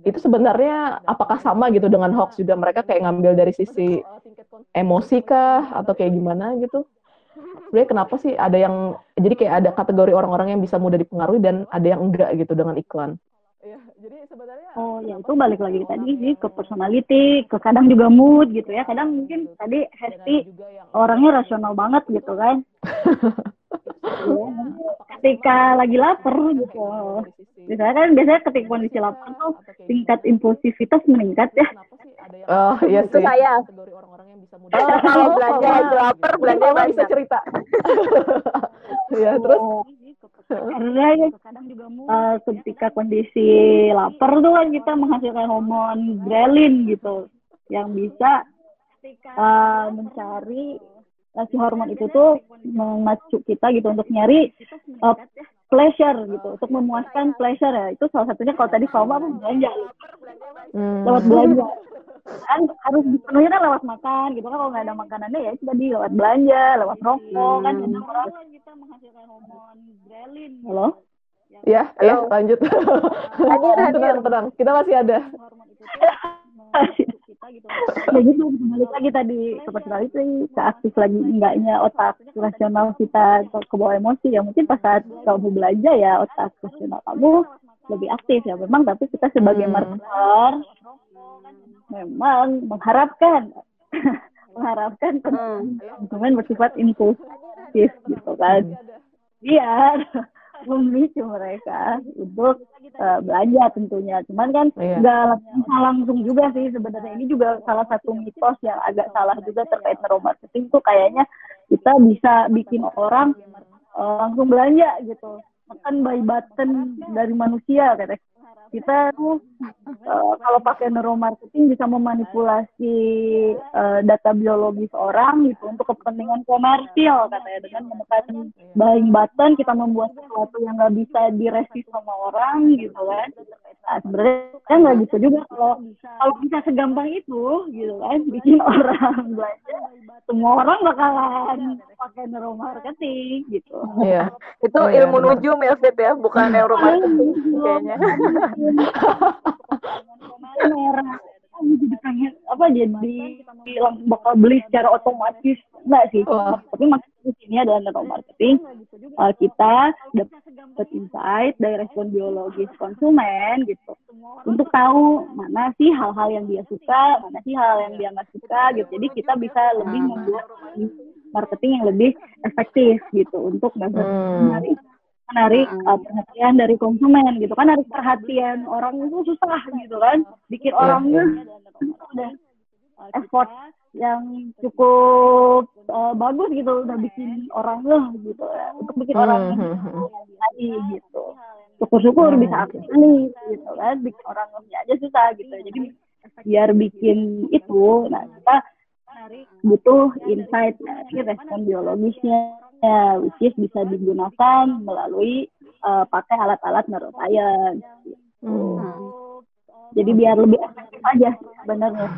itu sebenarnya apakah sama gitu dengan hoax juga mereka kayak ngambil dari sisi emosi kah atau kayak gimana gitu? Sebenarnya kenapa sih ada yang jadi kayak ada kategori orang-orang yang bisa mudah dipengaruhi dan ada yang enggak gitu dengan iklan? Oh ya itu balik lagi tadi sih ke personality, ke kadang juga mood gitu ya. Kadang mungkin tadi Hesti orangnya rasional banget gitu kan. Ya, nanti ketika lagi lapar gitu. Misalnya kan biasanya ketika kondisi lapar tuh tingkat impulsivitas meningkat ya. Oh iya itu sih. saya. Oh, Kalau belanja Mama. lagi lapar, belanja Mama bisa cerita. ya terus karena ya eh, ketika kondisi lapar tuh kan kita menghasilkan hormon ghrelin gitu yang bisa eh, mencari eh, si hormon itu tuh memacu kita gitu untuk nyari eh, pleasure gitu untuk memuaskan pleasure ya. Itu salah satunya kalau tadi Fama apa belanja. Hmm, lewat belanja. Kan harus dipenuhi kan lewat makan gitu kan. Kalau nggak ada makanannya ya itu tadi lewat belanja lewat rokok kan Hmm. kadang orang kita menghasilkan hormon ghrelin. Halo? Ya ya lanjut. Hadir, hadir. tenang. Tenang kita masih ada. ya gitu. Balik lagi tadi ke personality ke aktif lagi enggaknya otak rasional kita ke, bawah emosi. Ya mungkin pas saat kamu belanja ya otak rasional kamu lebih aktif. Ya memang tapi kita sebagai Hmm. marketer memang mengharapkan mengharapkan Hmm. konsumen bersifat impulsif gitu kan. Biar memicu mereka untuk eh, belanja tentunya. Cuman kan Iya. nggak langsung, langsung juga sih sebenarnya ini juga salah satu mitos yang agak salah juga terkait neuromarketing tuh kayaknya kita bisa bikin orang eh, langsung belanja gitu. Tekan buy button dari manusia katanya. Kita tuh eh, kalau pakai neuromarketing bisa memanipulasi eh, data biologis orang gitu untuk kepentingan komersial katanya. Dengan menekan buying button kita membuat sesuatu yang nggak bisa diresist sama orang gitu kan nah sebenarnya kan nggak gitu juga kalau kalau bisa segampang itu gitu kan bikin orang belanja semua orang bakalan pakai neuromarketing gitu. Iya. Itu Oh, iya, ilmu benar. nujum ya, Fit ya, bukan neuromarketing kayaknya. merah Kamu jadi pengen apa jadi langsung bakal beli secara otomatis enggak sih? Wah. tapi maksudnya di sini adalah neuromarketing uh, kita dap- dapat insight dari respon biologis konsumen gitu untuk tahu mana sih hal-hal yang dia suka mana sih hal yang dia nggak suka gitu jadi kita bisa lebih membuat marketing yang lebih efektif gitu untuk menarik menarik uh, perhatian dari konsumen gitu kan harus perhatian orang itu susah gitu kan bikin orangnya udah effort yang cukup uh, bagus gitu udah bikin orang loh gitu ya untuk bikin Hmm, orang hmm, hmm. tadi gitu. Syukur-syukur bisa aktif nih gitu kan bikin orang lebih aja susah gitu. Jadi biar bikin itu nah kita butuh insight dari respon biologisnya ya, which is bisa digunakan melalui uh, pakai alat-alat neuroscience Hmm, jadi biar lebih efektif aja sebenarnya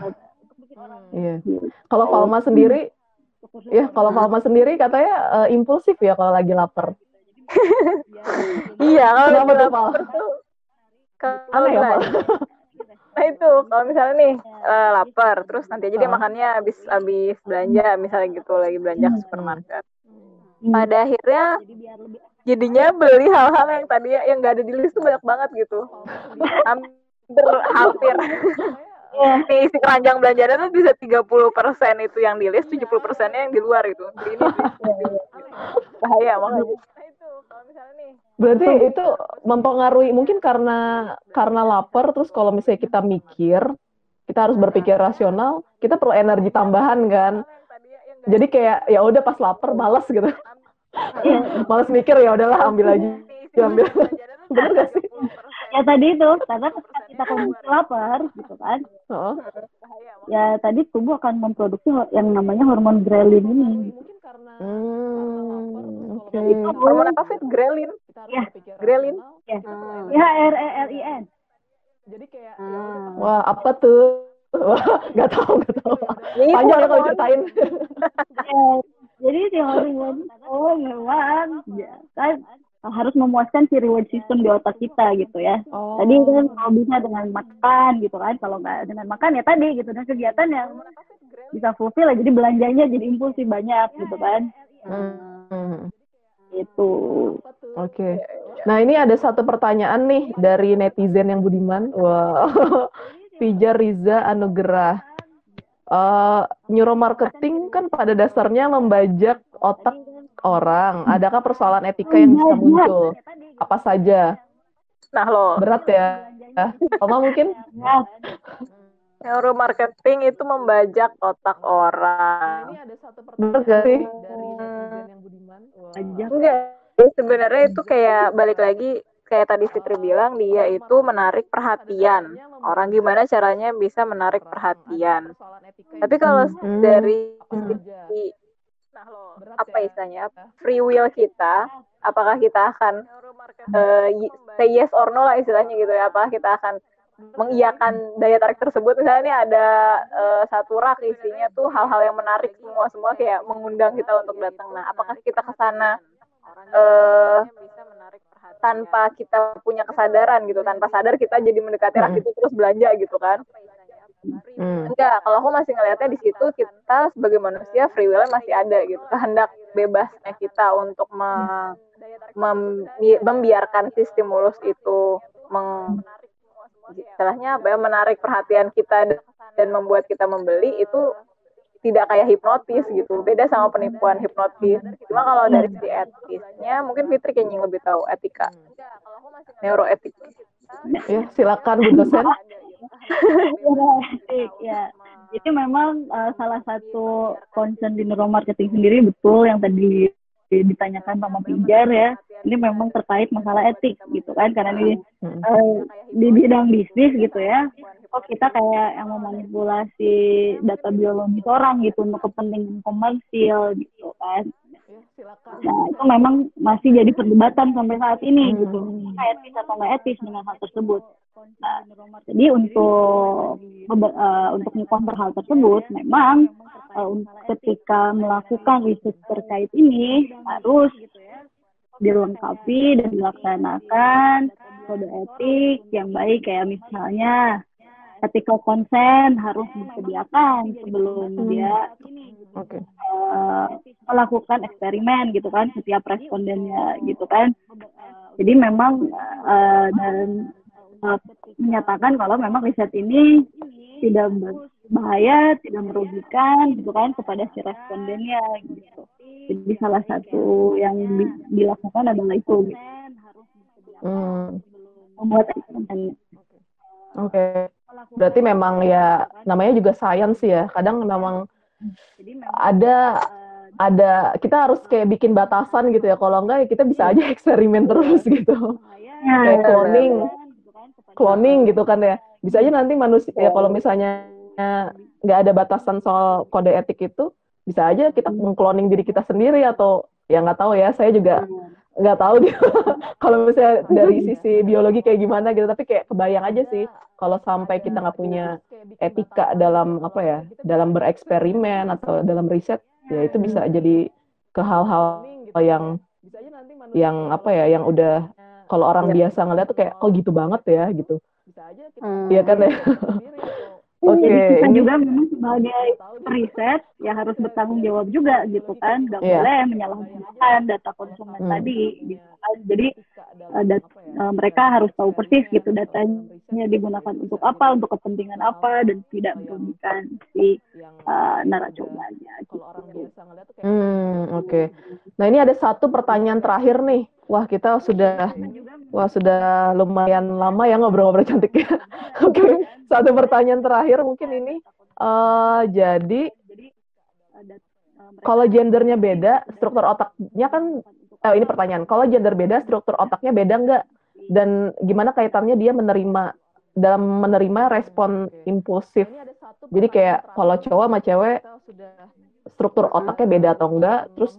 Iya. Kalau Falma sendiri, ya kalau Falma sendiri katanya eh, impulsif ya kalau lagi lapar. Iya, kalau lagi lapar tuh. Kalau Aneh ya. Nah itu, kalau misalnya nih eh, lapar, terus nanti aja dia makannya habis habis belanja, misalnya gitu lagi belanja ke supermarket. Hmm. Pada akhirnya jadinya beli hal-hal yang tadi yang nggak ada di list tuh banyak banget gitu. Hampir hampir. Iya. Nih, isi keranjang belanjanya tuh bisa 30% itu yang di list, 70 persennya yang di luar gitu. Ini. Bahaya banget. Nah itu, kalau misalnya nih, Berarti itu mempengaruhi mungkin karena karena lapar terus kalau misalnya kita mikir, kita harus berpikir rasional, kita perlu energi tambahan kan. Jadi kayak ya udah pas lapar malas gitu. malas mikir ya udahlah ambil aja. Ambil. Bener gak sih? Ya tadi itu karena ketika kita kondisi lapar gitu kan Oh. ya tadi tubuh akan memproduksi yang namanya hormon ghrelin ini Hmm, oke. hormon apa fit? Grelin. ya Grelin. ya Hmm. H R E L I N Jadi kayak Hmm. wah apa tuh? Wah, nggak tahu, nggak tahu. Ini Panjang lah kalau ceritain. Ya, jadi si hormon oh memang ya kan harus memuaskan si reward system di otak kita gitu ya Oh. tadi kan kalau bisa dengan makan gitu kan kalau nggak dengan makan ya tadi gitu dan kegiatan yang bisa fulfill ya jadi belanjanya jadi impulsif banyak gitu kan Hmm, itu Oke. Nah, ini ada satu pertanyaan nih dari netizen yang budiman. Wah. Pijar Riza Anugerah. Eh, neuromarketing kan pada dasarnya membajak otak orang. Adakah persoalan etika yang bisa muncul? Apa saja? Nah lo, Berat ya. Oma mungkin? ya neuromarketing itu membajak otak orang. Bener gak sih? aja Enggak, sebenarnya itu kayak balik lagi kayak tadi Fitri bilang dia itu menarik perhatian. Orang gimana caranya bisa menarik perhatian. Tapi kalau Hmm. dari sisi apa istilahnya? Free will kita, apakah kita akan eh, y- say yes or no lah istilahnya gitu ya? Apakah kita akan mengiyakan daya tarik tersebut? Misalnya nih ada eh, satu rak isinya tuh hal-hal yang menarik semua semua kayak mengundang kita untuk datang. nah apakah kita ke sana eh tanpa kita punya kesadaran gitu tanpa sadar kita jadi mendekati rak Hmm. itu terus belanja gitu kan. Enggak kalau aku masih ngelihatnya di situ kita sebagai manusia free will masih ada gitu. Kehendak bebasnya kita untuk me- mem- membiarkan si stimulus itu meng istilahnya apa ya menarik perhatian kita dan- dan membuat kita membeli itu tidak kayak hipnotis gitu. Beda sama penipuan hipnotis. Cuma kalau dari sisi etisnya mungkin Fitri kayaknya yang lebih tahu etika. Neuroetik. Ya, silakan Bu dosen. Asik, ya. Jadi memang uh, salah satu concern di neuromarketing sendiri betul yang tadi ditanyakan sama Pijar ya. Ini memang terkait masalah etik gitu kan karena ini Hmm. uh, di bidang bisnis gitu ya. Oh kita kayak yang memanipulasi data biologis orang gitu untuk kepentingan komersil gitu kan. Nah itu memang masih jadi perdebatan sampai saat ini gitu. Apakah etis atau nggak etis dengan hal tersebut. Nah, jadi untuk eh, untuk mengcounter hal tersebut, memang eh, un- ketika melakukan riset terkait ini harus dilengkapi dan dilaksanakan kode etik yang baik kayak misalnya ethical consent harus disediakan sebelum dia Oke. eh, melakukan eksperimen gitu kan setiap respondennya gitu kan Jadi memang uh, dan uh, menyatakan kalau memang riset ini tidak berbahaya, tidak merugikan gitu kan kepada si respondennya gitu. Jadi salah satu yang di, dilakukan adalah itu gitu. Hmm. Membuat kontennya. Oke. Okay. Berarti memang ya namanya juga sains ya. Kadang memang ada ada kita harus kayak bikin batasan gitu ya. Kalau enggak ya kita bisa aja eksperimen terus gitu. Ya, kayak cloning, cloning gitu kan ya. Bisa aja nanti manusia ya kalau misalnya nggak ada batasan soal kode etik itu, bisa aja kita mengcloning diri kita sendiri atau ya nggak tahu ya. Saya juga nggak tahu dia kalau misalnya dari sisi biologi kayak gimana gitu tapi kayak kebayang aja sih kalau sampai kita nggak punya etika dalam apa ya dalam bereksperimen atau dalam riset ya itu bisa jadi ke hal-hal yang yang apa ya yang udah kalau orang biasa ngeliat tuh kayak kok gitu banget ya gitu. iya hmm. kan ya. Okay. Jadi kita juga memang sebagai riset ya harus bertanggung jawab juga gitu kan, nggak yeah. boleh menyalahgunakan data konsumen hmm. tadi gitu kan. Jadi uh, dat uh, mereka harus tahu persis gitu datanya digunakan untuk apa, untuk kepentingan apa dan tidak merugikan si uh, naracobanya. Gitu. Hmm, oke. Okay. Nah ini ada satu pertanyaan terakhir nih. Wah kita sudah Wah, sudah lumayan lama ya ngobrol-ngobrol cantik ya. Oke, okay. satu pertanyaan terakhir mungkin ini. Uh, jadi, kalau gendernya beda, struktur otaknya kan, eh, ini pertanyaan. Kalau gender beda, struktur otaknya beda nggak? Dan gimana kaitannya dia menerima dalam menerima respon impulsif? Jadi kayak kalau cowok sama cewek, struktur otaknya beda atau enggak? Terus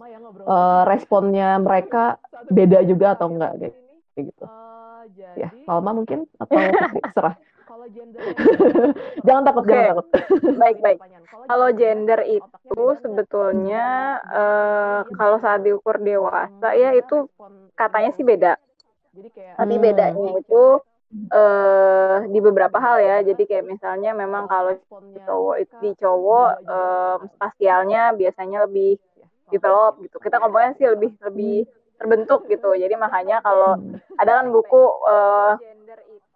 uh, responnya mereka beda juga atau enggak? Gitu kayak gitu. Jadi... Ya, Palma mungkin atau terserah. Kalau gender jangan takut, okay. jangan takut. baik baik. Kalau gender itu sebetulnya uh, kalau saat diukur dewasa ya itu katanya sih beda. Tapi bedanya itu uh, di beberapa hal ya. Jadi kayak misalnya memang kalau cowok itu di cowok um, spasialnya biasanya lebih develop gitu. Kita ngomongnya sih lebih lebih terbentuk gitu. Jadi makanya kalau ada kan buku uh,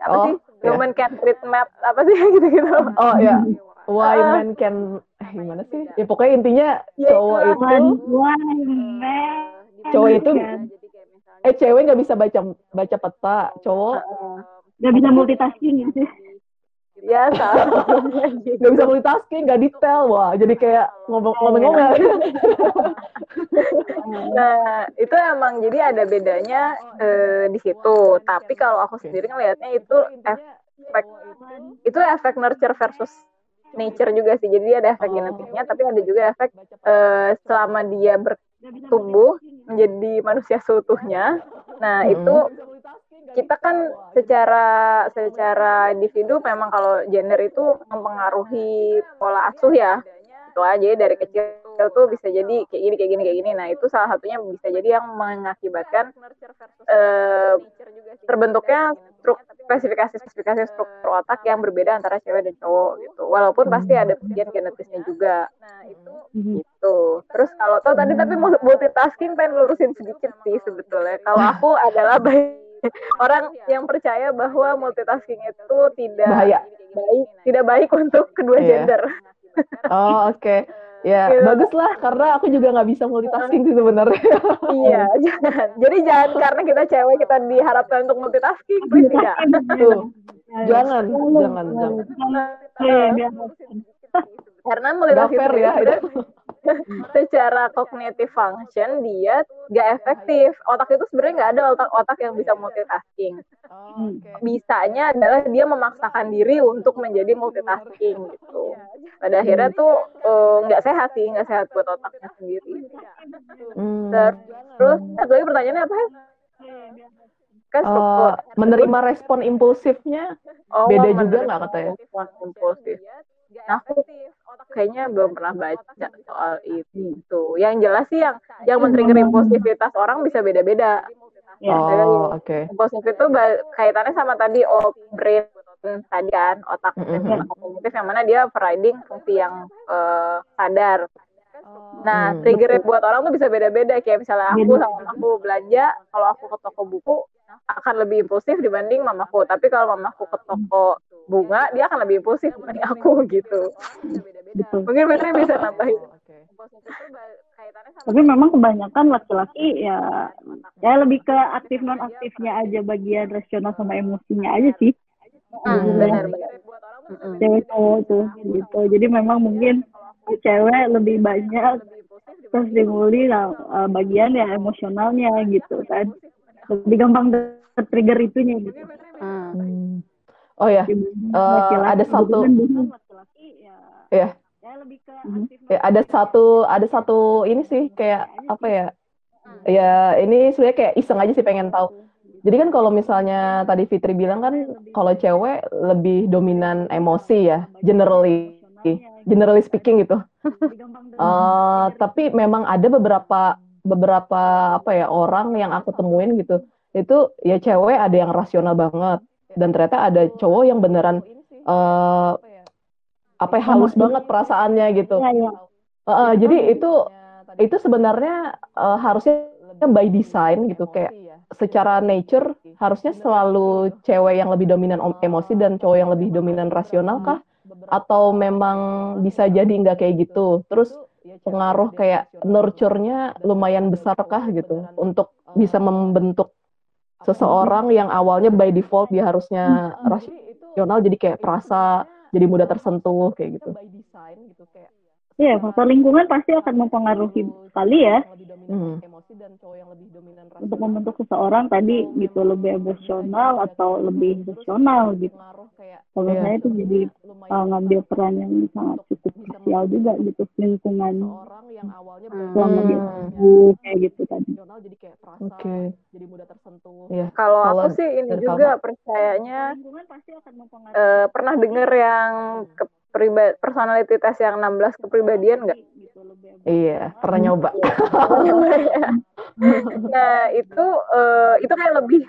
apa oh, sih yeah. Human Can Treat Map apa sih gitu-gitu. Oh ya. Why uh, men can eh, gimana sih? Ya pokoknya intinya yeah, cowok itu cowok itu eh cewek nggak bisa baca baca peta, cowok nggak bisa multitasking ya sih ya nggak bisa multitasking nggak detail. Wah jadi kayak ngomong-ngomong. Nah itu emang jadi ada bedanya eh, di situ. Tapi kalau aku sendiri ngelihatnya itu efek itu efek nurture versus nature juga sih. Jadi ada efek genetiknya tapi ada juga efek eh, selama dia bertumbuh menjadi manusia seutuhnya. Nah itu kita kan secara secara individu memang kalau gender itu mempengaruhi pola asuh ya. itu aja dari kecil tuh bisa jadi kayak gini kayak gini kayak gini. Nah itu salah satunya bisa jadi yang mengakibatkan uh, terbentuknya struk, spesifikasi spesifikasi struktur otak yang berbeda antara cewek dan cowok gitu. Walaupun pasti ada bagian genetisnya juga. Nah itu gitu. Terus kalau tau tadi tapi multitasking pengen lurusin sedikit sih sebetulnya. kalau aku adalah baik orang yang percaya bahwa multitasking itu tidak Bahaya. baik, tidak baik untuk kedua yeah. gender. Oh oke, okay. ya gitu. bagus lah karena aku juga nggak bisa multitasking sih sebenarnya. iya, jangan. Jadi jangan karena kita cewek kita diharapkan untuk multitasking, please tidak. Tuh. Jangan, jangan, jangan. Karena multitasking ya, itu secara cognitive function dia gak efektif. Otak itu sebenarnya nggak ada otak-otak yang bisa multitasking. Oh, okay. Bisanya adalah dia memaksakan diri untuk menjadi multitasking gitu. Pada akhirnya tuh eh, nggak uh, sehat sih, nggak sehat buat otaknya sendiri. Hmm. Terus satu lagi pertanyaannya apa? Kan uh, menerima respon impulsifnya oh, beda juga nggak katanya? Impulsif. Nah, aku kayaknya belum pernah baca soal itu. Yang jelas sih yang yang men-trigger impulsivitas orang bisa beda-beda. Ya, oh, oke. Okay. Impulsif itu kaitannya sama tadi oh, brain tadi kan, otak mm -hmm. yang mana dia providing fungsi yang uh, sadar. Nah, mm, trigger buat orang tuh bisa beda-beda. Kayak misalnya aku sama aku belanja, kalau aku ke toko buku, akan lebih impulsif dibanding mamaku tapi kalau mamaku ke toko bunga dia akan lebih impulsif dibanding aku gitu Betul. mungkin bisa nambahin. Tapi memang kebanyakan laki-laki ya ya lebih ke aktif non aktifnya aja bagian rasional sama emosinya aja sih. Hmm, benar benar. Mm-mm. Cewek cowok tuh gitu. Jadi memang mungkin cewek lebih banyak terstimuli lah, eh, bagian ya emosionalnya gitu kan. Lebih gampang ter-trigger itunya gitu. Hmm. Oh ya, laki-laki ada gitu biasanya ya. Mhm. Ya, ada satu ada satu ini sih kayak apa ya? Ya ini sebenarnya kayak iseng aja sih pengen tahu. Jadi kan kalau misalnya tadi Fitri bilang kan kalau cewek lebih dominan emosi ya, generally generally speaking gitu. Eh, tapi memang ada beberapa beberapa apa ya orang yang aku temuin gitu. Itu ya cewek ada yang rasional banget dan ternyata ada cowok yang beneran eh apa ya halus Emosi. banget perasaannya gitu. Iya, iya. Eh, eh, jadi itu itu sebenarnya eh, harusnya by design gitu kayak secara nature harusnya selalu cewek yang lebih dominan om- emosi dan cowok yang lebih dominan rasional kah? Atau memang bisa jadi nggak kayak gitu? Terus pengaruh kayak nurture-nya lumayan besar kah gitu untuk bisa membentuk seseorang yang awalnya by default dia harusnya rasional jadi kayak perasa jadi mudah tersentuh kayak gitu. Iya, faktor lingkungan pasti akan mempengaruhi sekali ya Hmm. Untuk membentuk seseorang tadi gitu lebih emosional atau lebih rasional gitu. Kalau Iya. saya itu jadi uh, ngambil peran yang sangat cukup krusial juga gitu lingkungan selama dia Hmm. tumbuh kayak gitu tadi. Oke. Iya. Kalau aku Kalau sih ini juga percayanya eh, pernah dengar yang kepriba personality test yang 16 kepribadian nggak? Iya, pernah nyoba. nah itu eh, itu kayak lebih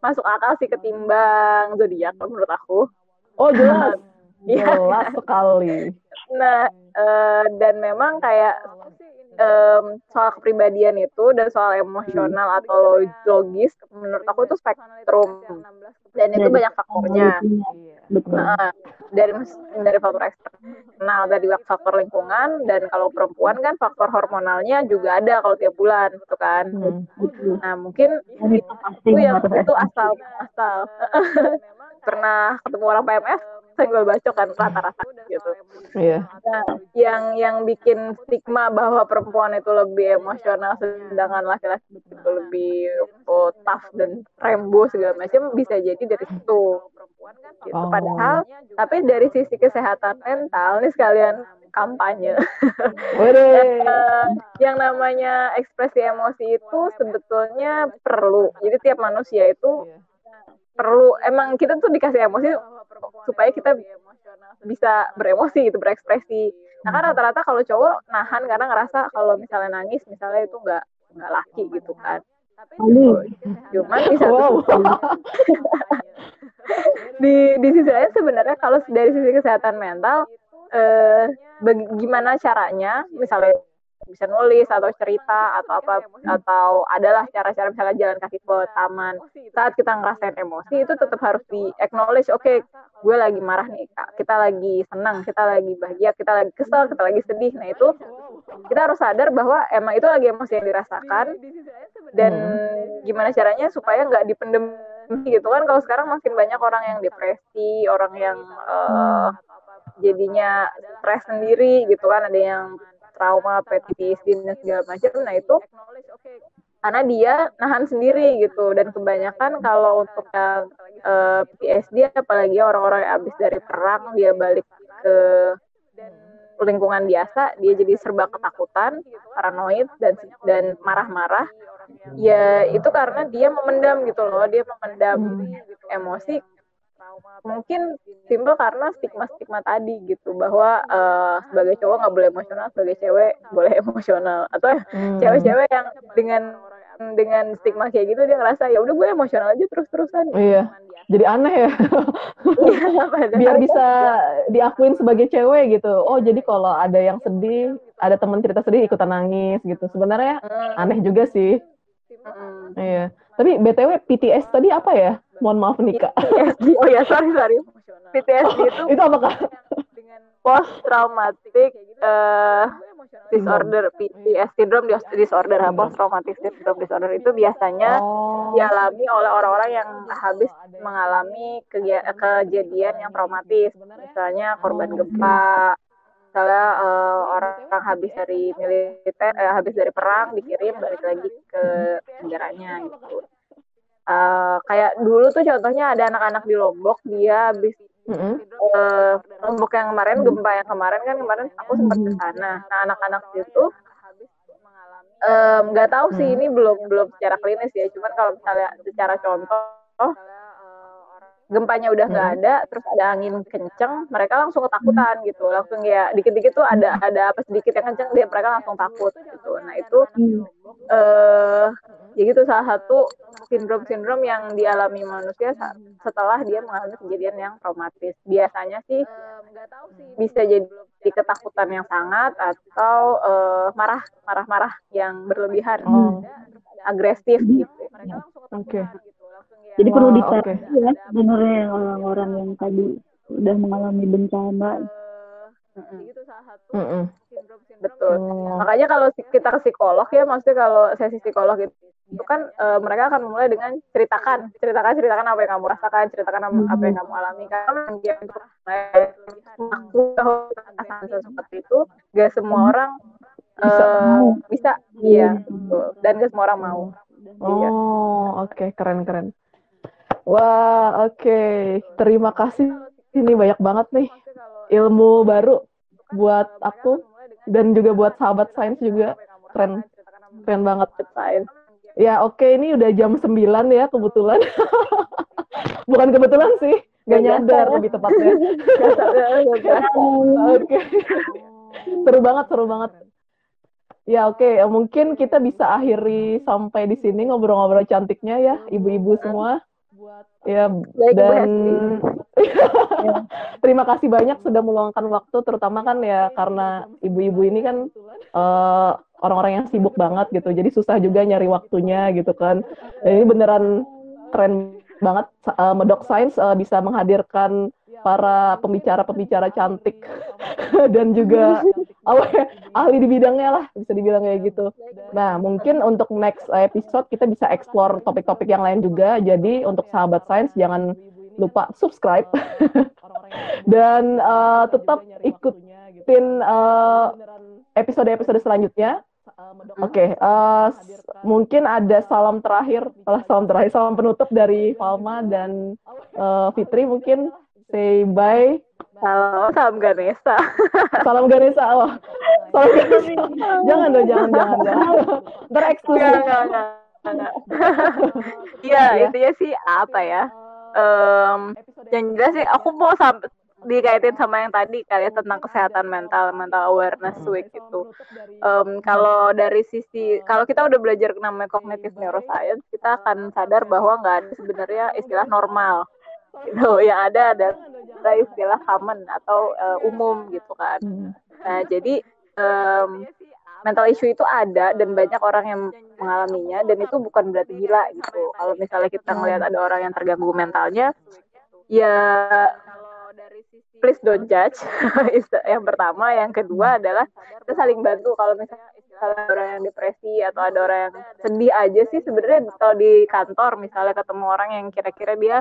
masuk akal sih ketimbang zodiak menurut aku. Oh, jelas. Iya. Jelas sekali. Nah eh, dan memang kayak em, soal kepribadian itu dan soal emosional atau lo- logis menurut aku itu spektrum dan itu Dari banyak faktornya. Betul. Nah, dari dari faktor eksternal dari faktor lingkungan dan kalau perempuan kan faktor hormonalnya juga ada kalau tiap bulan gitu kan. Hmm. Nah mungkin Dan itu yang itu asal asal pernah ketemu orang PMS senggol bacok kan rata-rata gitu. Iya. Nah, yang yang bikin stigma bahwa perempuan itu lebih emosional sedangkan laki-laki itu lebih oh, tough dan rembo segala macam bisa jadi dari situ. Gitu. Oh. Padahal tapi dari sisi kesehatan mental nih sekalian kampanye. Eh, yang namanya ekspresi emosi itu sebetulnya perlu. Jadi tiap manusia itu perlu emang kita tuh dikasih emosi supaya kita bisa beremosi gitu berekspresi. Nah kan rata-rata kalau cowok nahan karena ngerasa kalau misalnya nangis misalnya itu nggak nggak laki gitu kan. Cuman di satu Wow. di di sisi lain sebenarnya kalau dari sisi kesehatan mental eh bagaimana caranya? Misalnya bisa nulis atau cerita atau apa atau adalah cara-cara misalnya jalan kaki ke taman. saat kita ngerasain emosi itu tetap harus di acknowledge oke gue lagi marah nih Kak. kita lagi senang kita lagi bahagia kita lagi kesel kita lagi sedih. Nah itu kita harus sadar bahwa emang itu lagi emosi yang dirasakan. Dan gimana caranya supaya nggak dipendem gitu kan kalau sekarang makin banyak orang yang depresi orang yang eh, jadinya stres sendiri gitu kan ada yang trauma PTSD dan segala macam nah itu karena dia nahan sendiri gitu. Dan kebanyakan kalau untuk yang eh, PTSD apalagi orang-orang yang habis dari perang dia balik ke lingkungan biasa dia jadi serba ketakutan paranoid dan dan marah-marah. Ya itu karena dia memendam gitu loh dia memendam emosi mungkin simpel karena stigma-stigma tadi gitu bahwa eh, sebagai cowok nggak boleh emosional sebagai cewek boleh emosional atau Hmm. cewek-cewek yang dengan dengan stigma kayak gitu dia ngerasa ya udah gue emosional aja terus-terusan Iya. Jadi aneh ya. Iya, Biar bisa diakuin sebagai cewek gitu. Oh, jadi kalau ada yang sedih, ada temen cerita sedih ikutan nangis gitu. Sebenarnya Hmm, aneh juga sih. hmm. Iya. Tapi BTW PTS tadi apa ya? Mohon maaf nih Kak. PTSD. Oh ya, sorry sorry. PTSD itu Itu apa Kak? post traumatic eh disorder PTS syndrome dis- disorder post traumatic syndrome disorder itu biasanya Oh. dialami oleh orang-orang yang habis mengalami kejadian yang traumatis. misalnya korban gempa misalnya eh, orang yang habis dari militer eh, habis dari perang dikirim balik lagi ke negaranya gitu Eh, kayak dulu tuh contohnya ada anak-anak di Lombok dia habis Mm-mm. eh, Lombok yang kemarin gempa yang kemarin kan kemarin aku sempat ke sana nah anak-anak itu nggak tahu sih Hmm. ini belum belum secara klinis ya cuman kalau misalnya secara contoh gempanya udah nggak Hmm. ada terus ada angin kenceng mereka langsung ketakutan gitu langsung ya dikit-dikit tuh ada ada apa sedikit yang kenceng dia mereka langsung takut gitu nah itu Hmm. eh ya gitu salah satu sindrom-sindrom yang dialami manusia setelah dia mengalami kejadian yang traumatis. Biasanya sih bisa jadi ketakutan yang sangat atau eh, marah, marah-marah yang berlebihan, Oh. agresif gitu. Oke. Jadi perlu Wah, diterapi oke. ya sebenarnya yang orang-orang yang tadi udah mengalami bencana. Mm-mm. Betul. Oh. Makanya kalau kita ke psikolog ya, maksudnya kalau sesi psikolog itu, itu kan eh, mereka akan memulai dengan ceritakan, ceritakan, ceritakan apa yang kamu rasakan, ceritakan apa, apa yang kamu alami. Karena dia untuk aku tahu rasa seperti itu, gak semua orang Bisa. eh, bisa, iya, betul. Dan gak semua orang mau. Iya. Oh, oke, keren keren. Wah, oke. Terima kasih. Ini banyak banget nih ilmu baru buat aku dan juga buat sahabat sains juga. Keren. Keren banget. Sains. Ya, oke, ini udah jam 9 ya kebetulan. Bukan kebetulan sih, Nggak nyadar nyadar. lebih tepatnya. Oke. seru banget, seru banget. Ya oke, mungkin kita bisa akhiri sampai di sini ngobrol-ngobrol cantiknya ya, ibu-ibu semua. Ya Baik, dan Hesti. terima kasih banyak sudah meluangkan waktu, terutama kan ya karena ibu-ibu ini kan eh, orang-orang yang sibuk banget gitu, jadi susah juga nyari waktunya gitu kan. Dan ini beneran keren banget, eh, Medok Science eh, bisa menghadirkan para pembicara-pembicara cantik. Dan juga apa ya, ahli di bidangnya lah bisa dibilang kayak gitu. Nah mungkin untuk next episode kita bisa explore topik-topik yang lain juga. Jadi untuk sahabat sains jangan lupa subscribe. dan eh, tetap ikutin eh, episode-episode selanjutnya. Oke, eh, s- mungkin ada salam terakhir, salah salam terakhir, salam penutup dari Falma dan eh, Fitri mungkin say bye. Salam, salam Ganesha. Salam Ganesha. Wah, salam Ganesha. Jangan dong, jangan, jangan, jangan. Ntar eksklusif. Enggak, enggak, enggak. enggak. Iya, Ya. intinya sih apa ya? Em, yang jelas sih aku mau sam- dikaitin sama yang tadi kali ya tentang kesehatan mental, mental awareness week itu. Em, kalau dari sisi kalau kita udah belajar namanya cognitive neuroscience, kita akan sadar bahwa nggak ada sebenarnya istilah normal. Gitu, yang ada ada ada istilah common atau eh, umum gitu kan. Hmm. Nah, jadi em, mental issue itu ada dan banyak orang yang mengalaminya dan itu bukan berarti gila gitu. Kalau misalnya kita ngelihat ada orang yang terganggu mentalnya, ya please don't judge. Yang pertama, yang kedua adalah kita saling bantu kalau misalnya misalnya ada orang yang depresi atau ada orang yang sedih aja sih sebenarnya kalau di kantor misalnya ketemu orang yang kira-kira dia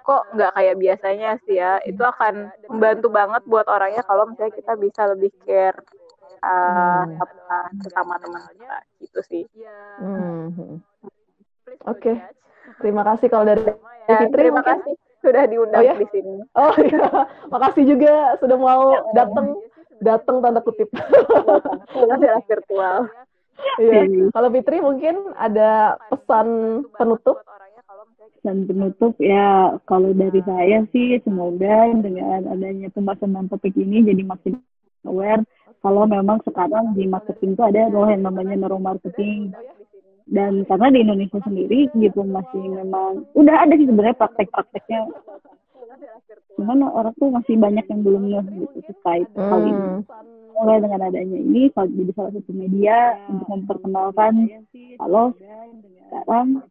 kok nggak kayak biasanya sih ya itu akan membantu banget buat orangnya kalau misalnya kita bisa lebih care uh, Hmm. sama sesama teman kita gitu sih Hmm. Oke. Terima kasih kalau dari ya, Fitri terima mungkin? kasih sudah diundang Oh, ya? di sini Oh iya, makasih juga sudah mau datang datang tanda kutip. adalah virtual. Iya. Kalau Fitri mungkin ada pesan penutup. Dan penutup ya kalau dari saya sih semoga dengan adanya pembahasan topik ini jadi makin aware. Kalau memang sekarang di marketing itu ada loh yang namanya neuromarketing dan karena di Indonesia sendiri gitu masih memang udah ada sih sebenarnya praktek-prakteknya cuman orang tuh masih banyak yang belum ngeh gitu terkait hal ini Hmm. mulai dengan adanya ini kalau jadi salah satu media untuk memperkenalkan kalau sekarang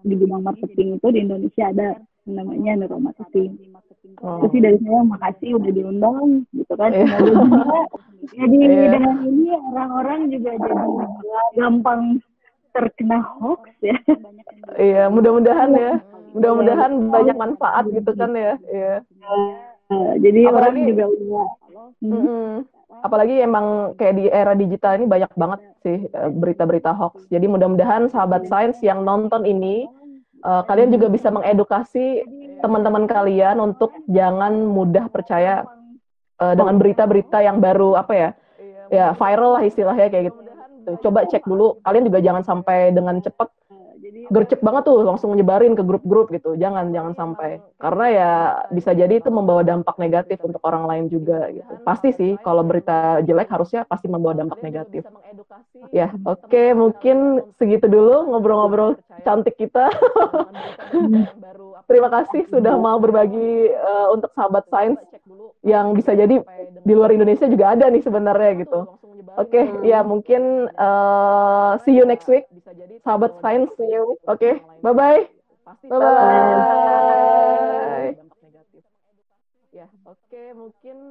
di bidang marketing itu di Indonesia ada namanya neuromarketing. Oh. Terus sih dari saya makasih udah diundang gitu kan. Iya. Semoga juga jadi Iya. dengan ini orang-orang juga jadi gampang terkena hoax ya. Iya, mudah-mudahan ya. Mudah-mudahan banyak manfaat gitu kan ya. Iya. Eh, jadi orang Apalagi- juga udah hmm, Mm-mm. Apalagi emang kayak di era digital ini banyak banget sih eh, berita-berita hoax. Jadi mudah-mudahan sahabat sains yang nonton ini eh, kalian juga bisa mengedukasi teman-teman kalian untuk jangan mudah percaya eh, dengan berita-berita yang baru apa ya? Ya viral lah istilahnya kayak gitu. Coba cek dulu. Kalian juga jangan sampai dengan cepat gercep banget tuh langsung nyebarin ke grup-grup gitu. Jangan jangan sampai. Karena ya bisa jadi itu membawa dampak negatif untuk orang lain juga gitu. Pasti sih kalau berita jelek harusnya pasti membawa dampak negatif. Ya, oke mungkin segitu dulu ngobrol-ngobrol cantik kita. Terima kasih sudah mau berbagi eh, untuk sahabat sains yang bisa jadi di luar Indonesia juga ada nih sebenarnya gitu. Oke, ya mungkin eh, see you next week, sahabat sains. Oke, bye bye. Bye bye. Ya, oke. Mungkin